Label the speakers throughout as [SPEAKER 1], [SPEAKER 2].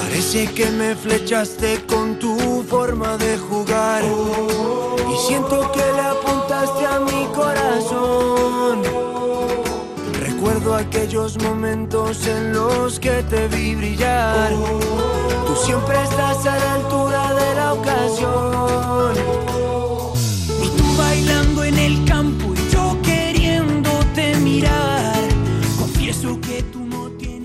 [SPEAKER 1] Parece que me flechaste con tu forma de jugar. Y siento que le apuntaste a mi corazón. Recuerdo aquellos momentos en los que te vi brillar. Tú siempre estás a la altura de la ocasión. Y tú bailando en el campo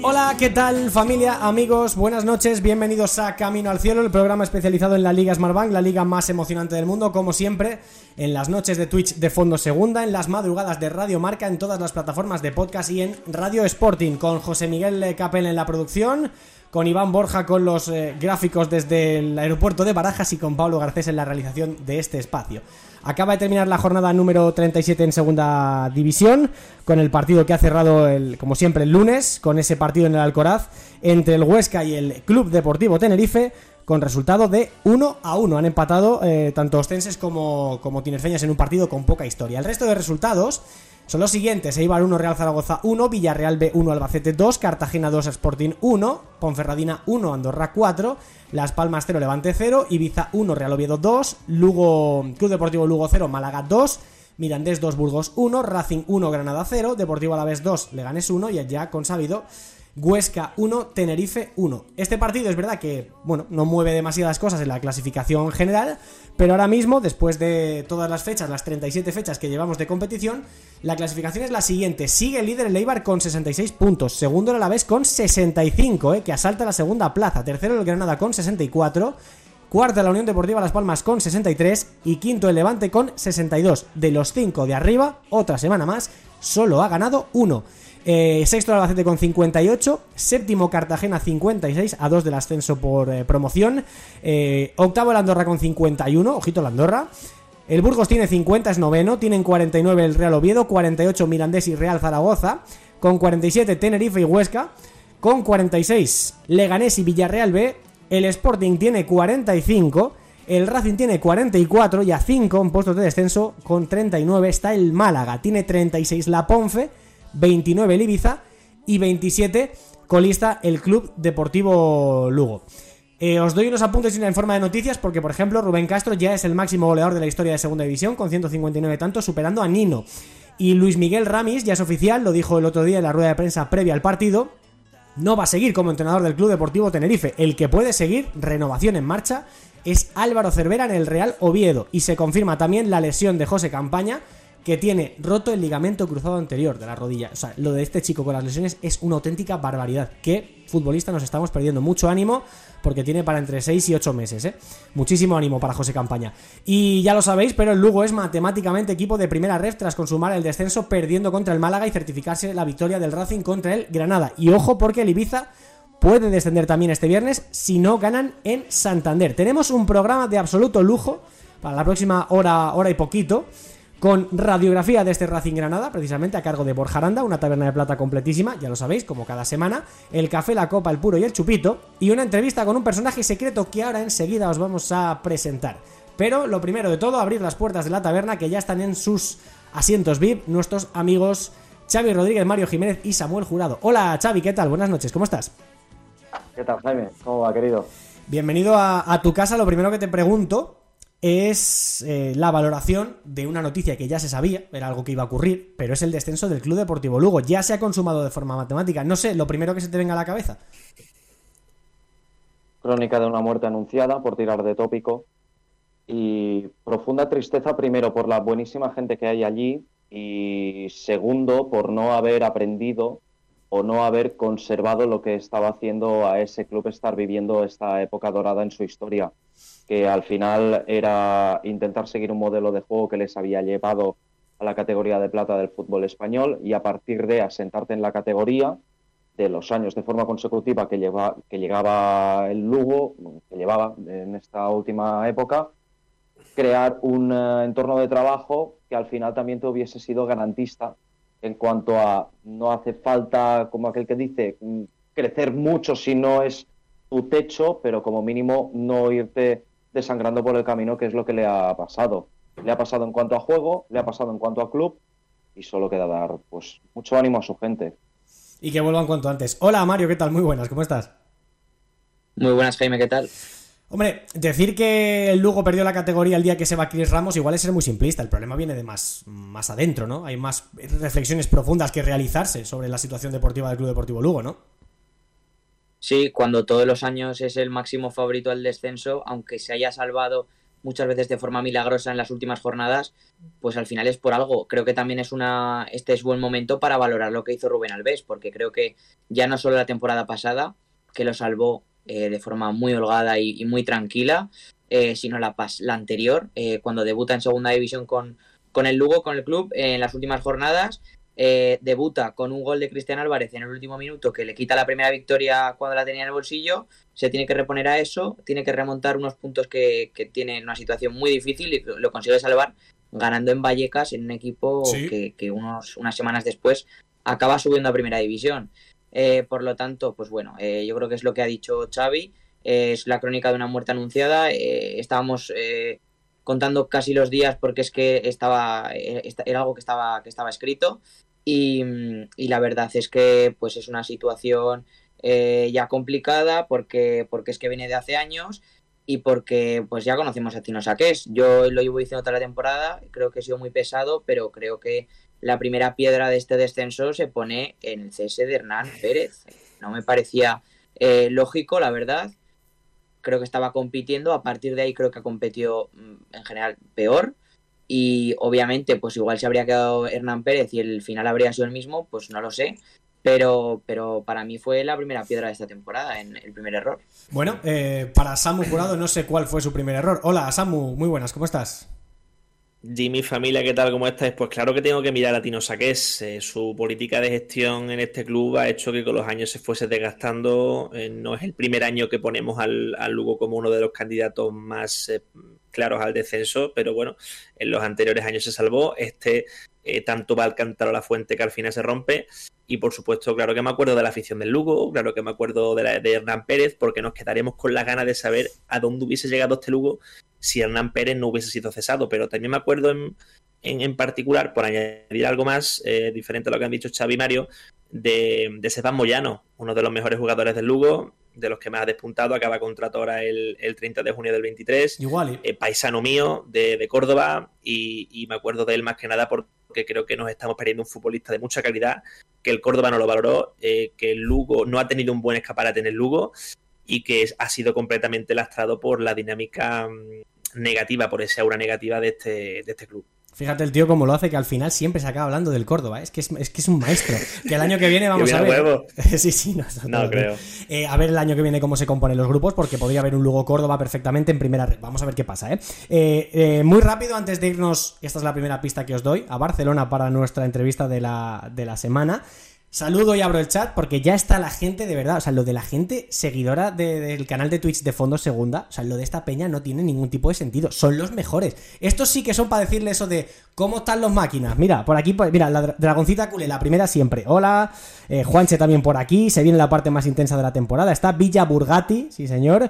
[SPEAKER 2] Hola, ¿qué tal familia, amigos? Buenas noches, bienvenidos a Camino al Cielo, el programa especializado en la Liga Smartbank, la liga más emocionante del mundo, como siempre, en las noches de Twitch de Fondo Segunda, en las madrugadas de Radio Marca, en todas las plataformas de podcast y en Radio Sporting, con José Miguel Capel en la producción, con Iván Borja con los eh, gráficos desde el aeropuerto de Barajas y con Pablo Garcés en la realización de este espacio. Acaba de terminar la jornada número 37 en segunda división, con el partido que ha cerrado, el, como siempre, el lunes, con ese partido en el Alcoraz entre el Huesca y el Club Deportivo Tenerife, con resultado de 1 a 1. Han empatado eh, tanto ostenses como, como tinerfeñas en un partido con poca historia. El resto de resultados son los siguientes: Eibar 1, Real Zaragoza 1, Villarreal B 1, Albacete 2, Cartagena 2, Sporting 1, Ponferradina 1, Andorra 4, Las Palmas 0, Levante 0, Ibiza 1, Real Oviedo 2, Lugo, Club Deportivo Lugo 0, Málaga 2, Mirandés 2, Burgos 1, Racing 1, Granada 0, Deportivo Alavés 2, Leganés 1 y ya consabido Huesca 1, Tenerife 1. Este partido es verdad que, bueno, no mueve demasiadas cosas en la clasificación general, pero ahora mismo, después de todas las fechas, las 37 fechas que llevamos de competición, la clasificación es la siguiente. Sigue el líder el Eibar con 66 puntos, segundo el Alavés con 65, eh, que asalta la segunda plaza, tercero el Granada con 64, cuarta la Unión Deportiva Las Palmas con 63 y quinto el Levante con 62. De los 5 de arriba, otra semana más, solo ha ganado uno. Eh, sexto Albacete con 58, séptimo Cartagena 56 a 2 del ascenso por eh, promoción, eh, octavo el Andorra con 51, ojito la Andorra, el Burgos tiene 50, es noveno, tienen 49 el Real Oviedo, 48 Mirandés y Real Zaragoza, con 47 Tenerife y Huesca, con 46 Leganés y Villarreal B, el Sporting tiene 45, el Racing tiene 44 y a 5 en puestos de descenso con 39 está el Málaga, tiene 36 la Ponfe, 29 el Ibiza y 27 colista el Club Deportivo Lugo. Eh, os doy unos apuntes y una en forma de noticias porque, por ejemplo, Rubén Castro ya es el máximo goleador de la historia de Segunda División con 159 tantos, superando a Nino. Y Luis Miguel Ramis ya es oficial, lo dijo el otro día en la rueda de prensa previa al partido, no va a seguir como entrenador del Club Deportivo Tenerife. El que puede seguir, renovación en marcha, es Álvaro Cervera en el Real Oviedo. Y se confirma también la lesión de José Campaña, que tiene roto el ligamento cruzado anterior de la rodilla. O sea, lo de este chico con las lesiones es una auténtica barbaridad. Que futbolista nos estamos perdiendo. Mucho ánimo porque tiene para entre 6 y 8 meses. ¿eh? Muchísimo ánimo para José Campaña. Y ya lo sabéis, pero el Lugo es matemáticamente equipo de primera ref tras consumar el descenso perdiendo contra el Málaga y certificarse la victoria del Racing contra el Granada. Y ojo porque el Ibiza puede descender también este viernes si no ganan en Santander. Tenemos un programa de absoluto lujo para la próxima hora, hora y poquito con radiografía de este Racing Granada, precisamente a cargo de Borja Aranda, una taberna de plata completísima, ya lo sabéis, como cada semana, el café, la copa, el puro y el chupito, y una entrevista con un personaje secreto que ahora enseguida os vamos a presentar. Pero lo primero de todo, abrir las puertas de la taberna que ya están en sus asientos VIP nuestros amigos Xavi Rodríguez, Mario Jiménez y Samuel Jurado. Hola Xavi, ¿qué tal? Buenas noches, ¿cómo estás?
[SPEAKER 3] ¿Qué tal, Jaime? ¿Cómo va, querido?
[SPEAKER 2] Bienvenido a, a tu casa, lo primero que te pregunto es eh, la valoración de una noticia que ya se sabía, era algo que iba a ocurrir, pero es el descenso del Club Deportivo Lugo. Ya se ha consumado de forma matemática. No sé, lo primero que se te venga a la cabeza.
[SPEAKER 3] Crónica de una muerte anunciada, por tirar de tópico. Y profunda tristeza, primero, por la buenísima gente que hay allí. Y segundo, por no haber aprendido o no haber conservado lo que estaba haciendo a ese club estar viviendo esta época dorada en su historia que al final era intentar seguir un modelo de juego que les había llevado a la categoría de plata del fútbol español y a partir de asentarte en la categoría de los años de forma consecutiva que, lleva, que llegaba el Lugo, que llevaba en esta última época, crear un uh, entorno de trabajo que al final también te hubiese sido garantista en cuanto a no hace falta, como aquel que dice, crecer mucho si no es tu techo, pero como mínimo no irte desangrando por el camino, que es lo que le ha pasado. Le ha pasado en cuanto a juego, le ha pasado en cuanto a club, y solo queda dar pues mucho ánimo a su gente.
[SPEAKER 2] Y que vuelvan cuanto antes. Hola Mario, ¿qué tal? Muy buenas, ¿cómo estás?
[SPEAKER 4] Muy buenas, Jaime, ¿qué tal?
[SPEAKER 2] Hombre, decir que el Lugo perdió la categoría el día que se va Chris Ramos igual es ser muy simplista. El problema viene de más, más adentro, ¿no? Hay más reflexiones profundas que realizarse sobre la situación deportiva del Club Deportivo Lugo, ¿no?
[SPEAKER 4] Sí, cuando todos los años es el máximo favorito al descenso, aunque se haya salvado muchas veces de forma milagrosa en las últimas jornadas, pues al final es por algo. Creo que también es una, este es buen momento para valorar lo que hizo Rubén Alves, porque creo que ya no solo la temporada pasada, que lo salvó eh, de forma muy holgada y, muy tranquila, eh, sino la, la anterior, eh, cuando debuta en segunda división con, con el Lugo, con el club, en las últimas jornadas. Debuta con un gol de Cristian Álvarez en el último minuto que le quita la primera victoria cuando la tenía en el bolsillo, se tiene que reponer a eso, tiene que remontar unos puntos que, que tiene una situación muy difícil y lo consigue salvar ganando en Vallecas en un equipo que, que unos, unas semanas después acaba subiendo a primera división. Eh, por lo tanto, pues bueno, eh, yo creo que es lo que ha dicho Xavi, eh, es la crónica de una muerte anunciada. estábamos contando casi los días porque es que estaba era algo que estaba que estaba escrito y, la verdad es que pues es una situación ya complicada porque porque es que viene de hace años y porque pues ya conocemos a Tino Saqués. Yo lo llevo diciendo toda la temporada, creo que he sido muy pesado, pero creo que la primera piedra de este descenso se pone en el cese de Hernán Pérez. No me parecía eh, lógico, la verdad. Creo que estaba compitiendo, a partir de ahí creo que ha competido mm, en general peor. Y obviamente, pues igual se habría quedado Hernán Pérez y el final habría sido el mismo, pues no lo sé. Pero, pero para mí fue la primera piedra de esta temporada, en el primer error.
[SPEAKER 2] Bueno, eh, para Samu Jurado no sé cuál fue su primer error. Hola, Samu, muy buenas, ¿cómo estás?
[SPEAKER 5] Jimmy, familia, ¿qué tal? ¿Cómo estáis? Pues claro que tengo que mirar a Tino Saqués. Eh, su política de gestión en este club ha hecho que con los años se fuese desgastando. Eh, no es el primer año que ponemos al, Lugo como uno de los candidatos más eh, claros al descenso, pero bueno, en los anteriores años se salvó. Este tanto va al cantar a la fuente que al final se rompe. Y por supuesto, claro que me acuerdo de la afición del Lugo, claro que me acuerdo de, la, de Hernán Pérez, porque nos quedaremos con la gana de saber a dónde hubiese llegado este Lugo si Hernán Pérez no hubiese sido cesado. Pero también me acuerdo en, en, particular, por añadir algo más, eh, diferente a lo que han dicho Xavi y Mario, de, de Moyano, uno de los mejores jugadores del Lugo, de los que más ha despuntado, acaba contrato ahora el, 30 de junio del 23.
[SPEAKER 2] Igual.
[SPEAKER 5] Eh, paisano mío de, Córdoba y, me acuerdo de él más que nada porque creo que nos estamos perdiendo un futbolista de mucha calidad, que el Córdoba no lo valoró, eh, que el Lugo no ha tenido un buen escaparate en el Lugo y que ha sido completamente lastrado por la dinámica mm, negativa, por esa aura negativa de este, de este club.
[SPEAKER 2] Fíjate el tío como lo hace, que al final siempre se acaba hablando del Córdoba. ¿eh? Es que es, que es un maestro. Que el año que viene vamos a ver. sí, sí, no,
[SPEAKER 5] no creo.
[SPEAKER 2] Eh, a ver el año que viene cómo se componen los grupos, porque podría haber un Lugo Córdoba perfectamente en primera red. Vamos a ver qué pasa, ¿eh? ¿eh? muy rápido, antes de irnos, esta es la primera pista que os doy, a Barcelona para nuestra entrevista de la, de la semana. Saludo y abro el chat porque ya está la gente de verdad. O sea, lo de la gente seguidora del canal de Twitch de Fondo Segunda. O sea, lo de esta peña no tiene ningún tipo de sentido. Son los mejores. Estos sí que son para decirle eso de cómo están las máquinas. Mira, por aquí, pues, mira, la dragoncita culé, la primera siempre. Hola. Eh, Juanche también por aquí. Se viene la parte más intensa de la temporada. Está Villa Burgati, sí señor.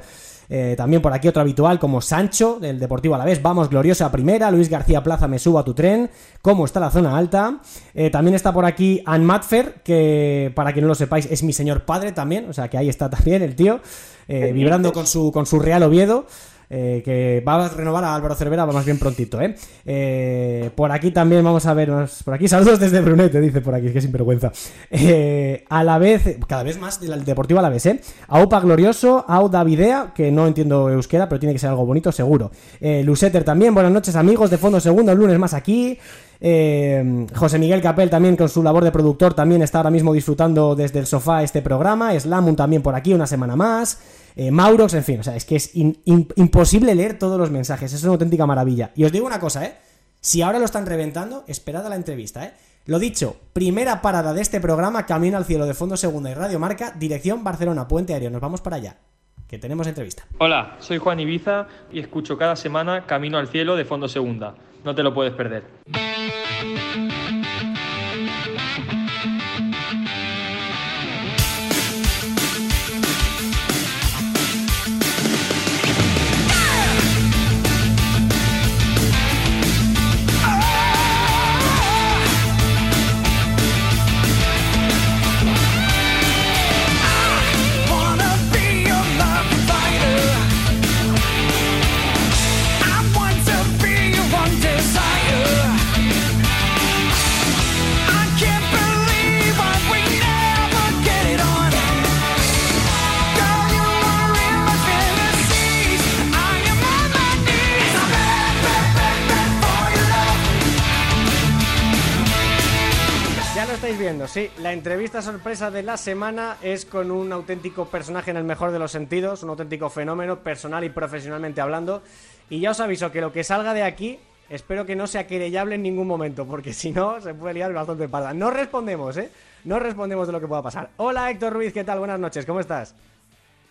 [SPEAKER 2] Eh, también por aquí otro habitual como Sancho, del Deportivo a la vez. Vamos, gloriosa primera. Luis García Plaza, me subo a tu tren. ¿Cómo está la zona alta? Eh, también está por aquí Ann Matfer, que para que no lo sepáis es mi señor padre también. O sea que ahí está también el tío, eh, vibrando con su, con su Real Oviedo. Eh, que va a renovar a Álvaro Cervera más bien prontito, ¿eh? ¿eh? Por aquí también vamos a ver, por aquí saludos desde Brunete, dice por aquí, es que sinvergüenza. Eh, a la vez, cada vez más del Deportivo a la vez, ¿eh? Aupa Glorioso, Au Davidea, que no entiendo euskera, pero tiene que ser algo bonito, seguro. Eh, Luseter también, buenas noches amigos de Fondo Segundo, el lunes más aquí. Eh, José Miguel Capel también con su labor de productor también está ahora mismo disfrutando desde el sofá este programa. Slamun también por aquí una semana más. Eh, Maurox, en fin, o sea, es que es imposible leer todos los mensajes, es una auténtica maravilla. Y os digo una cosa, ¿eh? Si ahora lo están reventando, esperad a la entrevista, ¿eh? Lo dicho, primera parada de este programa, Camino al Cielo de Fondo Segunda y Radio Marca, dirección Barcelona, Puente Aéreo. Nos vamos para allá, que tenemos entrevista.
[SPEAKER 6] Hola, soy Juan Ibiza y escucho cada semana Camino al Cielo de Fondo Segunda. No te lo puedes perder.
[SPEAKER 2] Sí. La entrevista sorpresa de la semana es con un auténtico personaje en el mejor de los sentidos, un auténtico fenómeno, personal y profesionalmente hablando. Y ya os aviso que lo que salga de aquí, espero que no sea querellable en ningún momento, porque si no, se puede liar bastante parda. No respondemos, ¿eh? No respondemos de lo que pueda pasar. Hola Héctor Ruiz, ¿qué tal? Buenas noches, ¿cómo estás?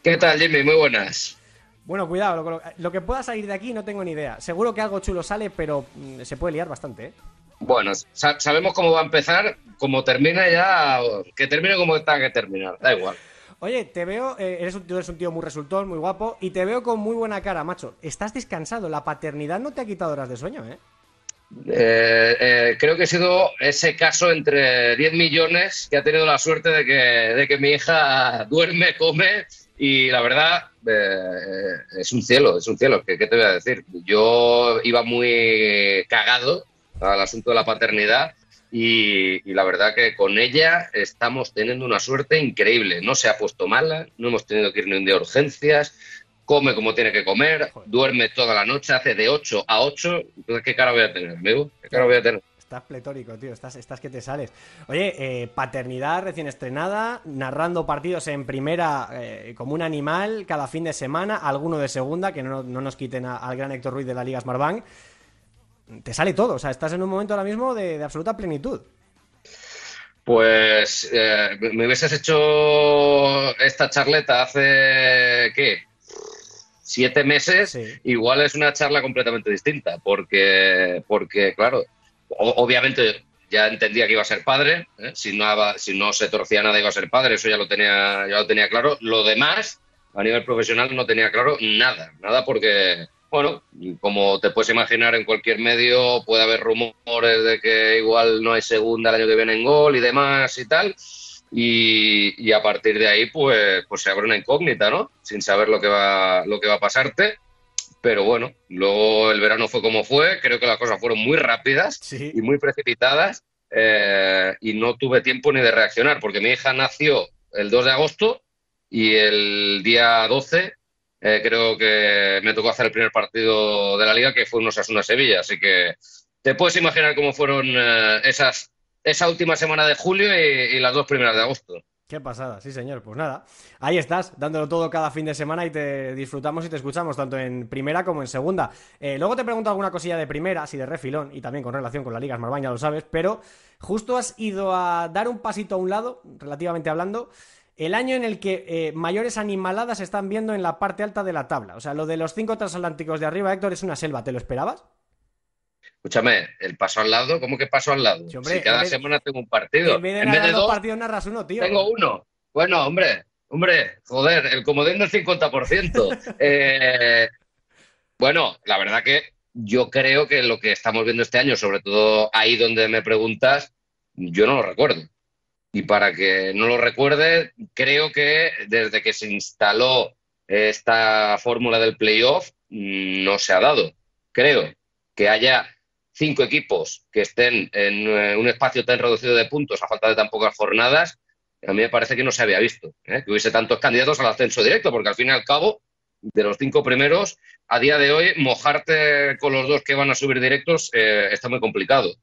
[SPEAKER 7] ¿Qué tal, Jimmy? Muy buenas.
[SPEAKER 2] Bueno, cuidado, lo, lo que pueda salir de aquí no tengo ni idea. Seguro que algo chulo sale, pero mm, se puede liar bastante, ¿eh?
[SPEAKER 7] Bueno, sabemos cómo va a empezar, como termina ya, que termine como está que terminar, da igual.
[SPEAKER 2] Oye, te veo, eh, eres, un, eres, un, tío muy resultón, muy guapo, y te veo con muy buena cara, macho. Estás descansado, la paternidad no te ha quitado horas de sueño, ¿eh?
[SPEAKER 7] Eh, eh, creo que ha sido ese caso entre 10 millones que ha tenido la suerte de que, de que mi hija duerme, come y la verdad eh, es un cielo, es un cielo. ¿Qué, ¿Qué, te voy a decir? Yo iba muy cagado al asunto de la paternidad y, y, la verdad que con ella estamos teniendo una suerte increíble. No se ha puesto mala, no hemos tenido que ir ni un día de urgencias, come como tiene que comer, duerme toda la noche, hace de 8 a 8. Entonces, ¿qué cara voy a tener, amigo? ¿Qué cara voy a tener?
[SPEAKER 2] Estás pletórico, tío. Estás, estás que te sales. Oye, eh, paternidad recién estrenada, narrando partidos en primera eh, como un animal cada fin de semana, alguno de segunda, que no, no nos quiten a, al gran Héctor Ruiz de la Liga Smartbank. Te sale todo, o sea, estás en un momento ahora mismo de, de absoluta plenitud.
[SPEAKER 7] Pues eh, me hubieses hecho esta charleta hace, ¿qué? Siete meses, sí. igual es una charla completamente distinta, porque, porque claro, obviamente ya entendía que iba a ser padre, ¿eh? si, no, si no se torcía nada iba a ser padre, eso ya lo tenía, ya lo tenía claro. Lo demás, a nivel profesional, no tenía claro nada, nada porque, bueno, como te puedes imaginar, en cualquier medio puede haber rumores de que igual no hay segunda el año que viene en gol y demás y tal. Y, y a partir de ahí, pues, pues se abre una incógnita, ¿no? Sin saber lo que va, lo que va a pasarte pero bueno, luego el verano fue como fue, creo que las cosas fueron muy rápidas
[SPEAKER 2] sí.
[SPEAKER 7] y muy precipitadas eh, y no tuve tiempo ni de reaccionar, porque mi hija nació el 2 de agosto y el día 12 eh, creo que me tocó hacer el primer partido de la liga, que fue un Osasuna Sevilla, así que te puedes imaginar cómo fueron eh, esas, esa última semana de julio y, y las dos primeras de agosto.
[SPEAKER 2] Qué pasada, sí señor. Pues nada, ahí estás, dándolo todo cada fin de semana y te disfrutamos y te escuchamos tanto en primera como en segunda. Eh, luego te pregunto alguna cosilla de primera, así de refilón, y también con relación con la Liga Smartbank, ya lo sabes, pero justo has ido a dar un pasito a un lado, relativamente hablando, el año en el que eh, mayores animaladas se están viendo en la parte alta de la tabla. O sea, lo de los cinco transatlánticos de arriba, Héctor, es una selva, ¿te lo esperabas?
[SPEAKER 7] Escúchame, el paso al lado, ¿cómo que paso al lado?
[SPEAKER 2] Sí, hombre,
[SPEAKER 7] si cada
[SPEAKER 2] vez,
[SPEAKER 7] semana tengo un partido.
[SPEAKER 2] En vez de,
[SPEAKER 7] en vez de dos,
[SPEAKER 2] partidos narras uno, tío.
[SPEAKER 7] Tengo uno. Bueno, hombre, hombre, joder, el comodín del 50%. eh, bueno, la verdad que yo creo que lo que estamos viendo este año, sobre todo ahí donde me preguntas, yo no lo recuerdo. Y para que no lo recuerde, creo que desde que se instaló esta fórmula del playoff, no se ha dado. Creo que haya cinco equipos que estén en eh, un espacio tan reducido de puntos a falta de tan pocas jornadas, a mí me parece que no se había visto, ¿eh? que hubiese tantos candidatos al ascenso directo, porque al fin y al cabo, de los cinco primeros, a día de hoy, mojarte con los dos que van a subir directos eh, está muy complicado.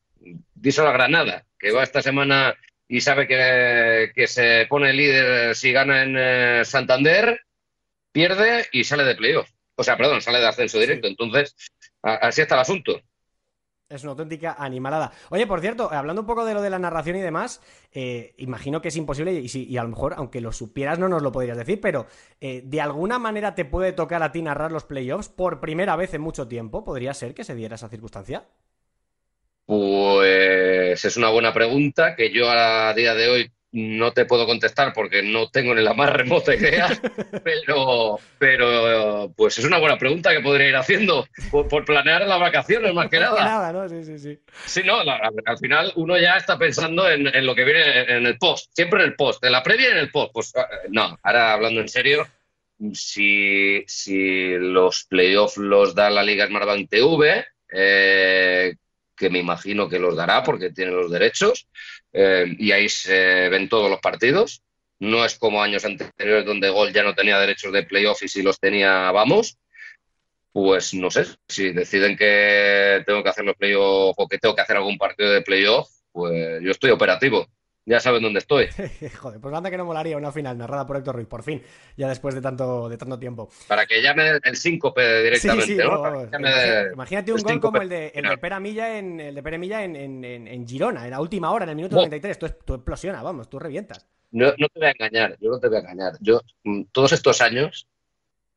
[SPEAKER 7] Díselo a Granada, que va esta semana y sabe que, que se pone líder si gana en eh, Santander, pierde y sale de playoff. O sea, perdón, sale de ascenso directo. Entonces, así está el asunto.
[SPEAKER 2] Es una auténtica animalada. Oye, por cierto, hablando un poco de lo de la narración y demás, eh, imagino que es imposible y, y, a lo mejor, aunque lo supieras, no nos lo podrías decir, pero eh, ¿de alguna manera te puede tocar a ti narrar los playoffs por primera vez en mucho tiempo? ¿Podría ser que se diera esa circunstancia?
[SPEAKER 7] Pues es una buena pregunta que yo a día de hoy no te puedo contestar porque no tengo ni la más remota idea, pero, pero pues es una buena pregunta que podría ir haciendo por, por planear las vacaciones más que nada.
[SPEAKER 2] nada ¿no? Sí, sí, sí.
[SPEAKER 7] Sí, no, la, al final uno ya está pensando en, en, lo que viene en el post, siempre en el post, en la previa y en el post. Pues no, ahora hablando en serio, si, si los playoffs los da la Liga Smartbank TV, eh, que me imagino que los dará porque tiene los derechos, eh, y ahí se ven todos los partidos. No es como años anteriores donde Gol ya no tenía derechos de playoff y si los tenía, vamos. Pues no sé, si deciden que tengo que hacer los playoff o que tengo que hacer algún partido de playoff, pues yo estoy operativo. Ya saben dónde estoy.
[SPEAKER 2] Joder, pues anda que no molaría una final narrada por Héctor Ruiz, por fin, ya después de tanto, de tanto tiempo.
[SPEAKER 7] Para que llame el síncope directamente,
[SPEAKER 2] Sí, sí,
[SPEAKER 7] ¿no?
[SPEAKER 2] no,
[SPEAKER 7] llame
[SPEAKER 2] imagínate, un
[SPEAKER 7] el
[SPEAKER 2] gol
[SPEAKER 7] síncope
[SPEAKER 2] como el de, el de
[SPEAKER 7] final.
[SPEAKER 2] Pere Milla en, el de Pere Milla en, en- en- Girona, en la última hora, en el minuto
[SPEAKER 7] Buah.
[SPEAKER 2] 33. Tú, tú explosiona, vamos, tú revientas.
[SPEAKER 7] No, no te voy a engañar, yo no te voy a engañar. Yo, mm, todos estos años,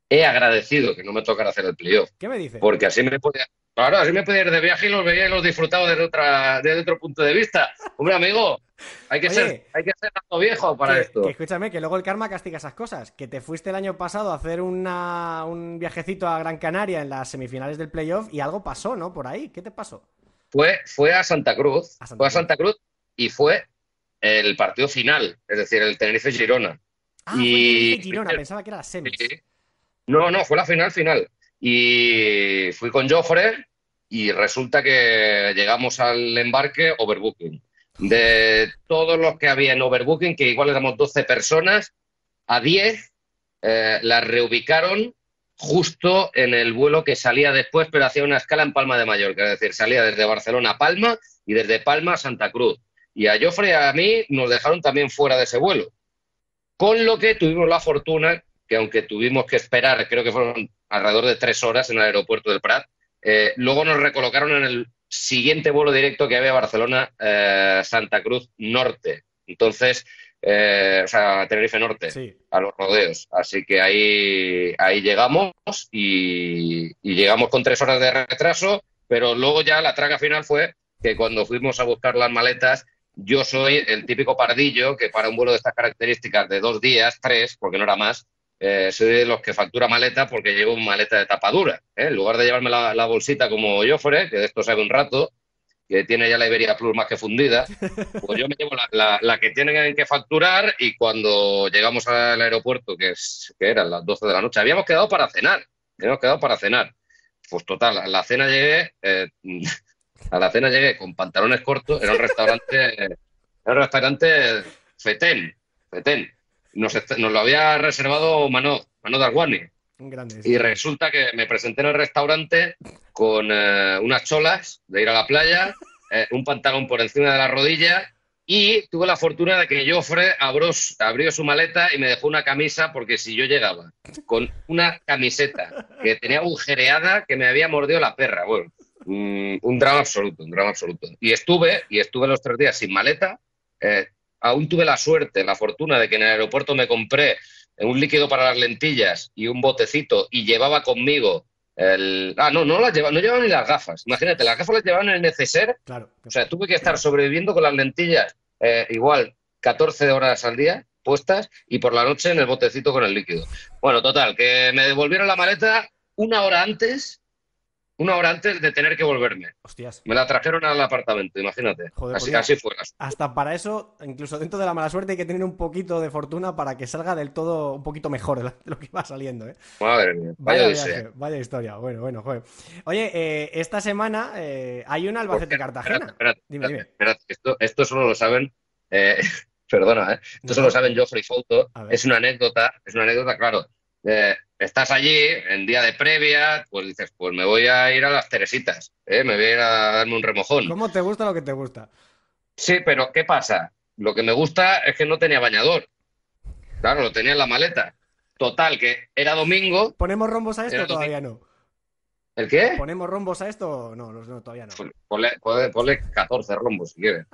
[SPEAKER 7] he agradecido que no me tocara hacer el playoff,
[SPEAKER 2] ¿Qué me dices?
[SPEAKER 7] porque así me podía. Claro, así me podía ir de viaje y los veía y los disfrutaba desde, otra, desde otro punto de vista. Hombre, amigo, hay que
[SPEAKER 2] Oye,
[SPEAKER 7] ser, hay que ser tanto viejo para
[SPEAKER 2] que,
[SPEAKER 7] esto.
[SPEAKER 2] que escúchame, que luego el karma castiga esas cosas. Que te fuiste el año pasado a hacer una, un viajecito a Gran Canaria en las semifinales del playoff y algo pasó, ¿no? Por ahí. ¿Qué te pasó?
[SPEAKER 7] Fue, fue a Santa Cruz,
[SPEAKER 2] A Santa
[SPEAKER 7] fue a. Santa Cruz y fue el partido final, es decir, el Tenerife-Girona.
[SPEAKER 2] Ah, fue
[SPEAKER 7] Y-
[SPEAKER 2] Tenerife Girona, pensaba que era la semis.
[SPEAKER 7] No, no, fue la final final. Y fui con Joffre y resulta que llegamos al embarque overbooking. De todos los que había en overbooking, que igual éramos 12 personas, a 10 eh, las reubicaron justo en el vuelo que salía después, pero hacía una escala en Palma de Mallorca, es decir, salía desde Barcelona a Palma y desde Palma a Santa Cruz. Y a Joffre y a mí nos dejaron también fuera de ese vuelo. Con lo que tuvimos la fortuna que aunque tuvimos que esperar, creo que fueron alrededor de tres horas en el aeropuerto del Prat, eh, luego nos recolocaron en el siguiente vuelo directo que había Barcelona-Santa Cruz Norte. Entonces, eh, o sea, Tenerife Norte,
[SPEAKER 2] Sí.
[SPEAKER 7] a los rodeos. Así que ahí, ahí llegamos y, y llegamos con tres horas de retraso, pero luego ya la traga final fue que cuando fuimos a buscar las maletas, yo soy el típico pardillo que para un vuelo de estas características de dos días, tres, porque no era más, eh, soy de los que factura maleta porque llevo maleta de tapadura. ¿eh? En lugar de llevarme la, la bolsita como Joffre, que de esto sabe un rato, que tiene ya la Iberia Plus más que fundida, pues yo me llevo la, la- la que tienen que facturar y cuando llegamos al aeropuerto, que, es, que eran las 12 de la noche, habíamos quedado para cenar, habíamos quedado para cenar. Pues total, a la cena llegué, eh, a la cena llegué con pantalones cortos, era un restaurante, era un restaurante fetén, fetén. Nos, nos lo había reservado Mano, Mano Darwani.
[SPEAKER 2] Un grande.
[SPEAKER 7] Y resulta que me presenté en el restaurante con eh, unas cholas de ir a la playa, eh, un pantalón por encima de la rodilla y tuve la fortuna de que Joffre abrió, su- abrió su maleta y me dejó una camisa porque si yo llegaba con una camiseta que tenía agujereada que me había mordido la perra, bueno, mm, un drama absoluto, un drama absoluto. Y estuve, y estuve los tres días sin maleta, eh, aún tuve la suerte, la fortuna de que en el aeropuerto me compré un líquido para las lentillas y un botecito y llevaba conmigo el... Ah, no, no las llevaba, no llevaba ni las gafas. Imagínate, las gafas las llevaban en el neceser.
[SPEAKER 2] Claro.
[SPEAKER 7] O sea, tuve que estar sobreviviendo con las lentillas eh, igual 14 horas al día puestas y por la noche en el botecito con el líquido. Bueno, total, que me devolvieron la maleta una hora antes, una hora antes de tener que volverme.
[SPEAKER 2] Hostias.
[SPEAKER 7] Me la trajeron al apartamento, imagínate.
[SPEAKER 2] Joder,
[SPEAKER 7] así, así fue.
[SPEAKER 2] Hasta para eso, incluso dentro de la mala suerte, hay que tener un poquito de fortuna para que salga del todo un poquito mejor de lo que va saliendo, ¿eh?
[SPEAKER 7] Madre mía, vaya
[SPEAKER 2] Vaya, viaje, vaya historia. Bueno, bueno, joder. Oye, eh, esta semana eh, hay una Albacete-Cartagena.
[SPEAKER 7] Espérate,
[SPEAKER 2] Dime,
[SPEAKER 7] espérate,
[SPEAKER 2] dime.
[SPEAKER 7] espérate, esto, esto solo lo saben, eh, perdona, ¿eh? esto
[SPEAKER 2] No.
[SPEAKER 7] solo lo saben Joffrey
[SPEAKER 2] ver.
[SPEAKER 7] es una anécdota, es una anécdota, claro. eh, estás allí en día de previa, pues dices, pues me voy a ir a las Teresitas, ¿eh? me voy a ir a darme un remojón.
[SPEAKER 2] ¿Cómo te gusta lo que te gusta?
[SPEAKER 7] Sí, pero ¿qué pasa? Lo que me gusta es que no tenía bañador. Claro, lo tenía en la maleta. Total, que era domingo.
[SPEAKER 2] ¿Ponemos rombos a esto todavía no?
[SPEAKER 7] ¿El qué?
[SPEAKER 2] ¿Ponemos rombos a esto o no? No, no, todavía no.
[SPEAKER 7] Ponle, ponle- ponle 14 rombos si quieres.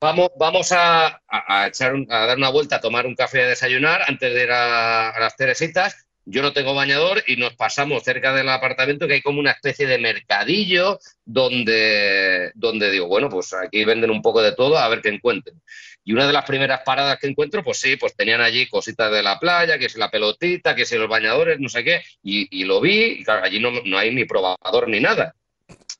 [SPEAKER 7] Vamos, vamos a, a- a echar un- a dar una vuelta, a tomar un café a desayunar antes de ir a, a las Teresitas. Yo no tengo bañador y nos pasamos cerca del apartamento que hay como una especie de mercadillo donde, donde digo, bueno, pues aquí venden un poco de todo a ver qué encuentren. Y una de las primeras paradas que encuentro, pues sí, pues tenían allí cositas de la playa, que si la pelotita, que si los bañadores, no sé qué, y, lo vi, y claro, allí no, no hay ni probador ni nada.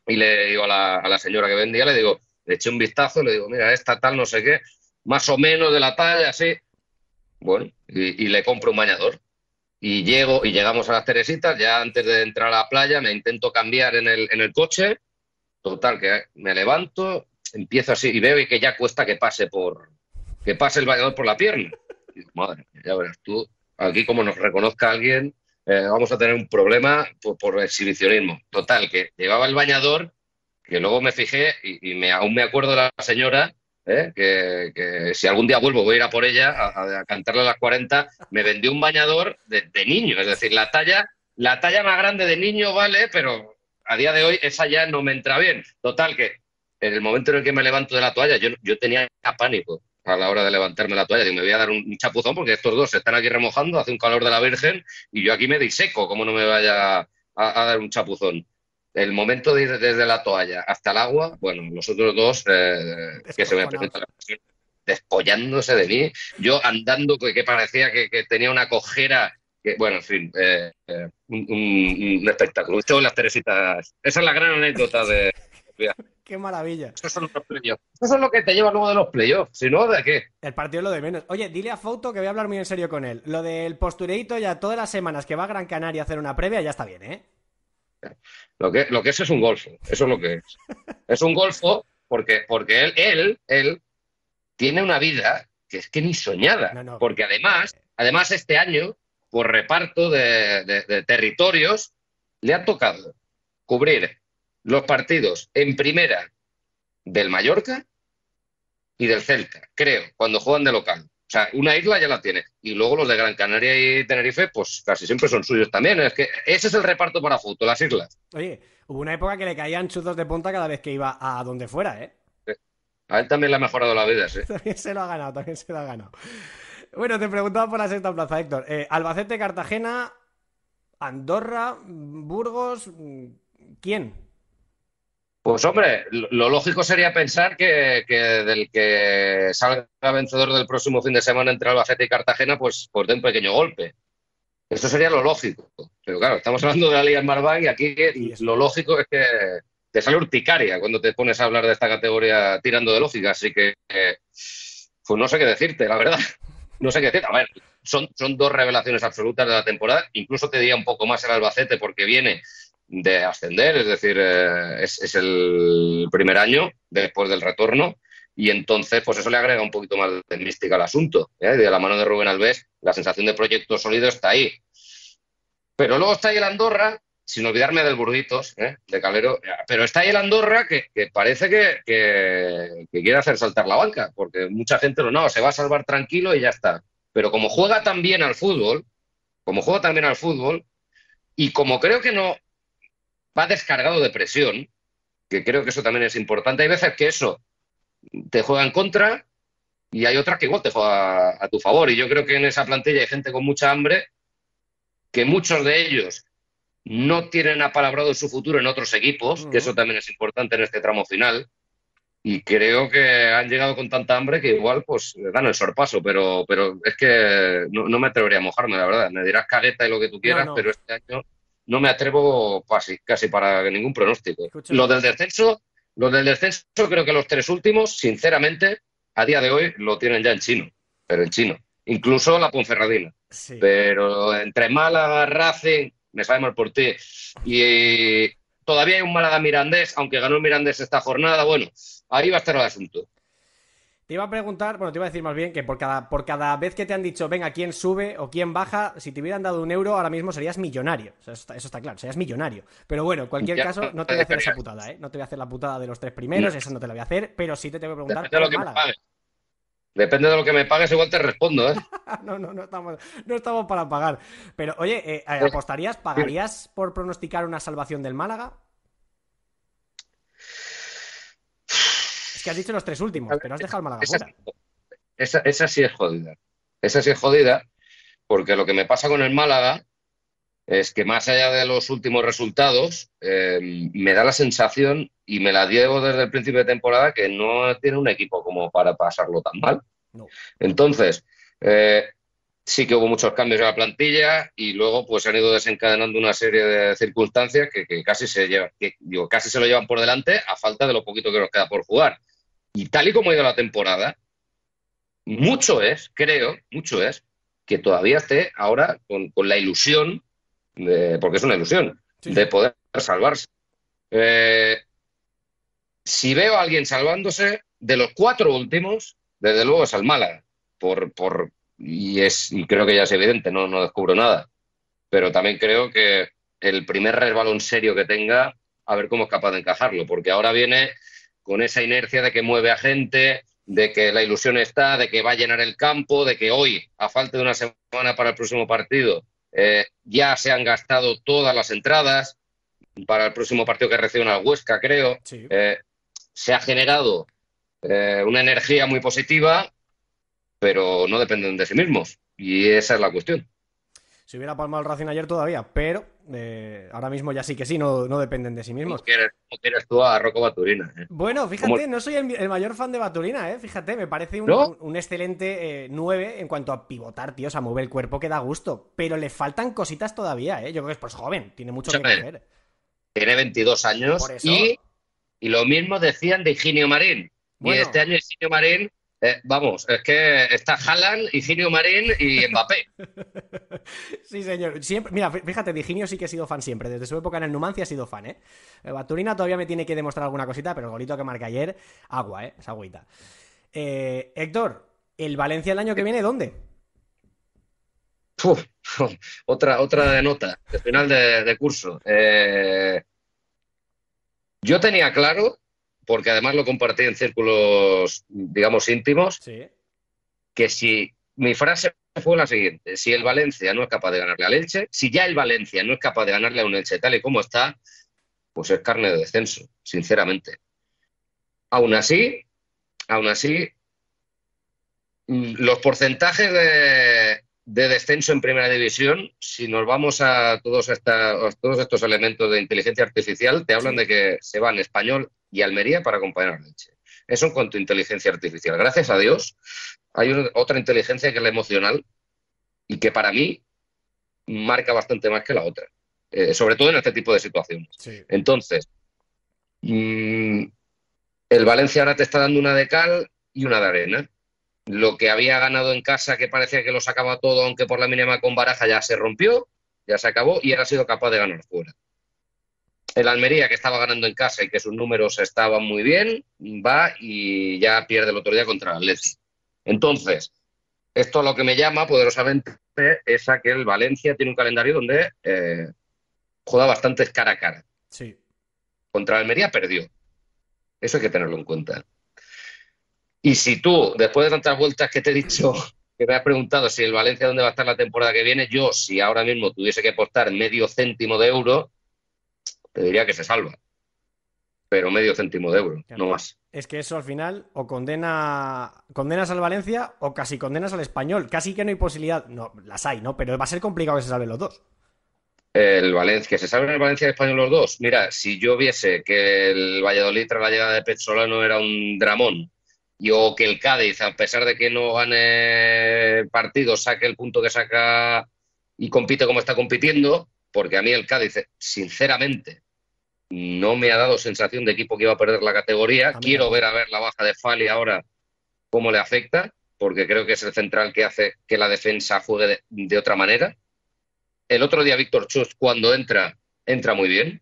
[SPEAKER 7] Y le digo a la, a la señora que vendía, le digo, le eché un vistazo, le digo, mira, esta tal, no sé qué, más o menos de la talla, así. Bueno, y le compro un bañador. Y llego, y llegamos a las Teresitas, ya antes de entrar a la playa, me intento cambiar en el, en el coche. Total, que me levanto, empiezo así, y veo que ya cuesta que pase por, que pase el bañador por la pierna. Madre ya verás tú, aquí como nos reconozca alguien, eh, vamos a tener un problema por, por exhibicionismo. Total, que llevaba el bañador, que luego me fijé y, y me, aún me acuerdo de la señora ¿eh? que, si algún día vuelvo voy a ir a por ella a, cantarle a las 40, me vendió un bañador de, niño, es decir, la talla, la talla más grande de niño vale, pero a día de hoy esa ya no me entra bien. Total, que en el momento en el que me levanto de la toalla, yo, yo tenía pánico a la hora de levantarme la toalla. Digo, me voy a dar un chapuzón porque estos dos se están aquí remojando, hace un calor de la Virgen y yo aquí me diseco, como no me vaya a, a dar un chapuzón el momento de ir desde la toalla hasta el agua, bueno, los otros dos eh, que se me presentan despollándose de mí, yo andando que, parecía que, tenía una cojera, que, bueno, en fin, eh, eh, un, espectáculo. Esto las Teresitas, esa es la gran anécdota de...
[SPEAKER 2] Qué maravilla.
[SPEAKER 7] Eso son los playoffs. Eso es lo que te lleva luego de los playoffs. Si no, ¿de qué?
[SPEAKER 2] El partido es lo de menos. Oye, dile a Foto que voy a hablar muy en serio con él. Lo del postureito ya todas las semanas que va a Gran Canaria a hacer una previa ya está bien, ¿eh?
[SPEAKER 7] Lo que, lo que es es un golfo, eso es lo que es. Es un golfo porque, porque él, él, él tiene una vida que es que ni soñada. Porque además, además este año, por reparto de, territorios, le ha tocado cubrir los partidos en primera del Mallorca y del Celta, creo, cuando juegan de local. O sea, una isla ya la tiene. Y luego los de Gran Canaria y Tenerife, pues casi siempre son suyos también. Es que ese es el reparto para fútbol, las islas.
[SPEAKER 2] Oye, hubo una época que le caían chuzos de punta cada vez que iba a donde fuera, ¿eh?
[SPEAKER 7] A él también le ha mejorado la vida, sí.
[SPEAKER 2] también se lo ha ganado, también se lo ha ganado. Bueno, te preguntaba por la sexta plaza, Héctor. Eh, Albacete, Cartagena, Andorra, Burgos, ¿quién?
[SPEAKER 7] Pues hombre, lo lógico sería pensar que, del que salga vencedor del próximo fin de semana entre Albacete y Cartagena, pues, por pues de un pequeño golpe. Eso sería lo lógico. Pero claro, estamos hablando de la Liga en y aquí lo lógico es que te sale urticaria cuando te pones a hablar de esta categoría tirando de lógica. Así que, pues no sé qué decirte, la verdad. No sé qué decirte. A ver, son, son dos revelaciones absolutas de la temporada. Incluso te diría un poco más el Albacete porque viene de ascender, es decir, eh, es, el primer año después del retorno y entonces pues eso le agrega un poquito más de mística al asunto. ¿eh? De la mano de Rubén Alves, la sensación de proyecto sólido está ahí. Pero luego está ahí el Andorra, sin olvidarme del Burditos, ¿eh? de Calero, pero está ahí el Andorra que, parece que, que, quiere hacer saltar la banca, porque mucha gente lo no, se va a salvar tranquilo y ya está. Pero como juega tan bien al fútbol, como juega tan bien al fútbol, y como creo que no, va descargado de presión, que creo que eso también es importante. Hay veces que eso te juega en contra y hay otras que igual te juega a, tu favor. Y yo creo que en esa plantilla hay gente con mucha hambre, que muchos de ellos no tienen apalabrado su futuro en otros equipos, que eso también es importante en este tramo final. Y creo que han llegado con tanta hambre que igual pues dan el sorpaso, pero, pero es que no, me atrevería a mojarme, la verdad. Me dirás cagueta y lo que tú quieras, pero este año no me atrevo casi, casi para ningún pronóstico. Lo del descenso, lo del descenso creo que los tres últimos, sinceramente, a día de hoy lo tienen ya en chino, pero en chino. Incluso la Ponferradina. Pero entre Málaga, Racing, me sabemos por ti, y todavía hay un Málaga Mirandés, aunque ganó el Mirandés esta jornada, bueno, ahí va a estar el asunto.
[SPEAKER 2] Te iba a preguntar, bueno, te iba a decir más bien que por cada, por cada vez que te han dicho, venga, quién sube o quién baja, si te hubieran dado un euro, ahora mismo serías millonario. eso, está, claro, serías millonario. Pero bueno, en cualquier caso, no te voy a hacer esa putada, ¿eh? No te voy a hacer la putada de los tres primeros, eso no te la voy a hacer, pero sí te tengo que preguntar.
[SPEAKER 7] Depende de lo que me pagues. Depende de lo que me pagues, igual te respondo, ¿eh?
[SPEAKER 2] no, no, no estamos, no estamos para pagar. Pero, oye, eh, eh, ¿apostarías, pagarías por pronosticar una salvación del Málaga? Que has dicho los tres últimos, pero has dejado el Málaga fuera.
[SPEAKER 7] Esa, sí es jodida. Esa sí es jodida, porque lo que me pasa con el Málaga es que más allá de los últimos resultados, em, me da la sensación, y me la llevo desde el principio de temporada, que no tiene un equipo como para pasarlo tan mal. Entonces, eh, sí que hubo muchos cambios en la plantilla y luego pues han ido desencadenando una serie de circunstancias que, casi se llevan, que, digo, casi se lo llevan por delante a falta de lo poquito que nos queda por jugar. Y tal y como ha ido la temporada, mucho es, creo, mucho es, que todavía esté ahora con, la ilusión, de, porque es una ilusión, de poder salvarse. Eh, si veo a alguien salvándose, de los cuatro últimos, desde luego es al Málaga, por, por, y, es, y creo que ya es evidente, no, no descubro nada. Pero también creo que el primer resbalón serio que tenga, a ver cómo es capaz de encajarlo, porque ahora viene con esa inercia de que mueve a gente, de que la ilusión está, de que va a llenar el campo, de que hoy, a falta de una semana para el próximo partido, eh, ya se han gastado todas las entradas para el próximo partido que reciben al Huesca, creo.
[SPEAKER 2] Sí.
[SPEAKER 7] Eh, se ha generado eh, una energía muy positiva, pero no dependen de sí mismos. Y esa es la cuestión.
[SPEAKER 2] Si hubiera palmado el Racing ayer todavía, pero eh, ahora mismo ya sí que sí, no, no dependen de sí mismos.
[SPEAKER 7] ¿Cómo quieres, tú a Rocco Baturina? eh?
[SPEAKER 2] Bueno, fíjate,
[SPEAKER 7] ¿Cómo?
[SPEAKER 2] no soy el, el mayor fan de Baturina, ¿eh? Fíjate, me parece un,
[SPEAKER 7] ¿No?
[SPEAKER 2] un- un excelente 9 en cuanto a pivotar, tíos, a mover el cuerpo que da gusto. Pero le faltan cositas todavía, ¿eh? Yo creo que es pues joven, tiene mucho que coger.
[SPEAKER 7] Tiene 22 años y, y lo mismo decían de Higinio Marín.
[SPEAKER 2] Bueno.
[SPEAKER 7] Y este año Higinio Marín, eh, vamos, es que está Haaland, Higinio Marín y Mbappé.
[SPEAKER 2] Sí, señor. Siempre, mira, fí- fíjate, Diginio sí que he sido fan siempre. Desde su época en el Numancia he sido fan, ¿eh? Eh, Baturina todavía me tiene que demostrar alguna cosita, pero el golito que marca ayer, agua, ¿eh? Esa agüita. Eh, Héctor, ¿el Valencia el año que viene dónde?
[SPEAKER 7] Uf, otra, otra de nota, de final de, de curso. Eh, yo tenía claro, porque además lo compartí en círculos, digamos, íntimos,
[SPEAKER 2] Sí.
[SPEAKER 7] que si mi frase fue la siguiente, si el Valencia no es capaz de ganarle al Elche, si ya el Valencia no es capaz de ganarle a un Elche tal y como está, pues es carne de descenso, sinceramente. Aún así, aún así, mm, los porcentajes de, de descenso en primera división, si nos vamos a todos, esta- a todos estos elementos de inteligencia artificial, te hablan de que se van Español y Almería para acompañar al Elche. Eso en cuanto a inteligencia artificial. Gracias a Dios, hay una- otra inteligencia que es la emocional y que para mí marca bastante más que la otra, eh, sobre todo en este tipo de situaciones.
[SPEAKER 2] Sí.
[SPEAKER 7] Entonces, mm, el Valencia ahora te está dando una de cal y una de arena. Lo que había ganado en casa, que parecía que lo sacaba todo, aunque por la mínima con baraja ya se rompió, ya se acabó y ahora ha sido capaz de ganar fuera. El Almería, que estaba ganando en casa y que sus números estaban muy bien, va y ya pierde el otro día contra el Atleti. Entonces, esto lo que me llama poderosamente es a que el Valencia tiene un calendario donde eh, juega bastante cara a cara.
[SPEAKER 2] Sí.
[SPEAKER 7] Contra Almería perdió. Eso hay que tenerlo en cuenta. Y si tú, después de tantas vueltas que te he dicho, que me has preguntado si el Valencia dónde va a estar la temporada que viene, yo, si ahora mismo tuviese que apostar medio céntimo de euro, te diría que se salva. Pero medio céntimo de euro,
[SPEAKER 2] Claro.
[SPEAKER 7] no más.
[SPEAKER 2] Es que eso al final o condena condenas al Valencia o casi condenas al español. Casi que no hay posibilidad. No, las hay, ¿no? Pero va a ser complicado que se salven los dos.
[SPEAKER 7] El Valencia, que se salven el Valencia y el Español los dos. Mira, si yo viese que el Valladolid tras la llegada de Petzolano era un dramón y o que el Cádiz, a pesar de que no gane partidos, saque el punto que saca y compite como está compitiendo, porque a mí el Cádiz, sinceramente, no me ha dado sensación de equipo que iba a perder la categoría. Quiero ver a ver la baja de Fali ahora cómo le afecta, porque creo que es el central que hace que la defensa juegue de, de otra manera. El otro día Víctor Chus, cuando entra, entra muy bien.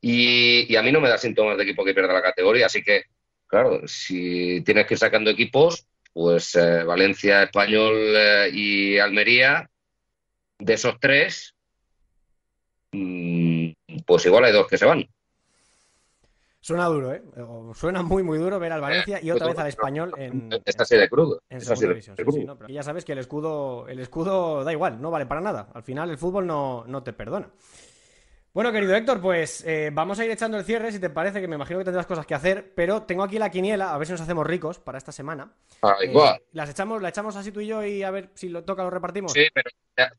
[SPEAKER 7] Y, y a mí no me da síntomas de equipo que pierda la categoría. Así que, claro, si tienes que ir sacando equipos, pues eh, Valencia, Español eh, y Almería, de esos tres, pues igual hay dos que se van.
[SPEAKER 2] Suena duro, ¿eh? Suena muy, muy duro ver al Valencia y otra vez al español en,
[SPEAKER 7] Está así de crudo.
[SPEAKER 2] en segunda
[SPEAKER 7] de-
[SPEAKER 2] división.
[SPEAKER 7] de
[SPEAKER 2] Sí, sí,
[SPEAKER 7] crudo.
[SPEAKER 2] no, pero aquí ya sabes que el escudo, el escudo da igual, no vale para nada. Al final el fútbol no, no te perdona. Bueno, querido Héctor, pues eh, vamos a ir echando el cierre, si te parece, que me imagino que tendrás cosas que hacer, pero tengo aquí la quiniela, a ver si nos hacemos ricos para esta semana.
[SPEAKER 7] Ay,
[SPEAKER 2] Eh,
[SPEAKER 7] guau.
[SPEAKER 2] las echamos, la echamos así tú y yo y a ver si lo toca lo repartimos.
[SPEAKER 7] Sí, pero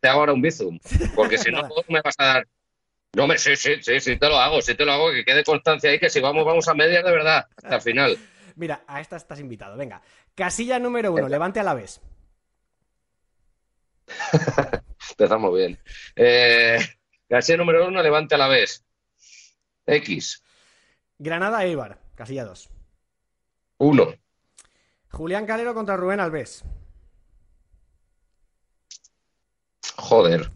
[SPEAKER 7] te, hago ahora un bizum, porque si no, me vas a dar. No, me, sí, sí, sí, sí, te lo hago, sí te lo hago, que quede constancia ahí, que si vamos, vamos a medias de verdad, hasta el final.
[SPEAKER 2] Mira, a esta estás invitado. Venga, casilla número uno, levante a la vez.
[SPEAKER 7] Empezamos bien. Eh, casilla número uno, levante a la vez. X,
[SPEAKER 2] Granada Eibar, casilla 2.
[SPEAKER 7] uno.
[SPEAKER 2] Julián Calero contra Rubén Alves.
[SPEAKER 7] Joder.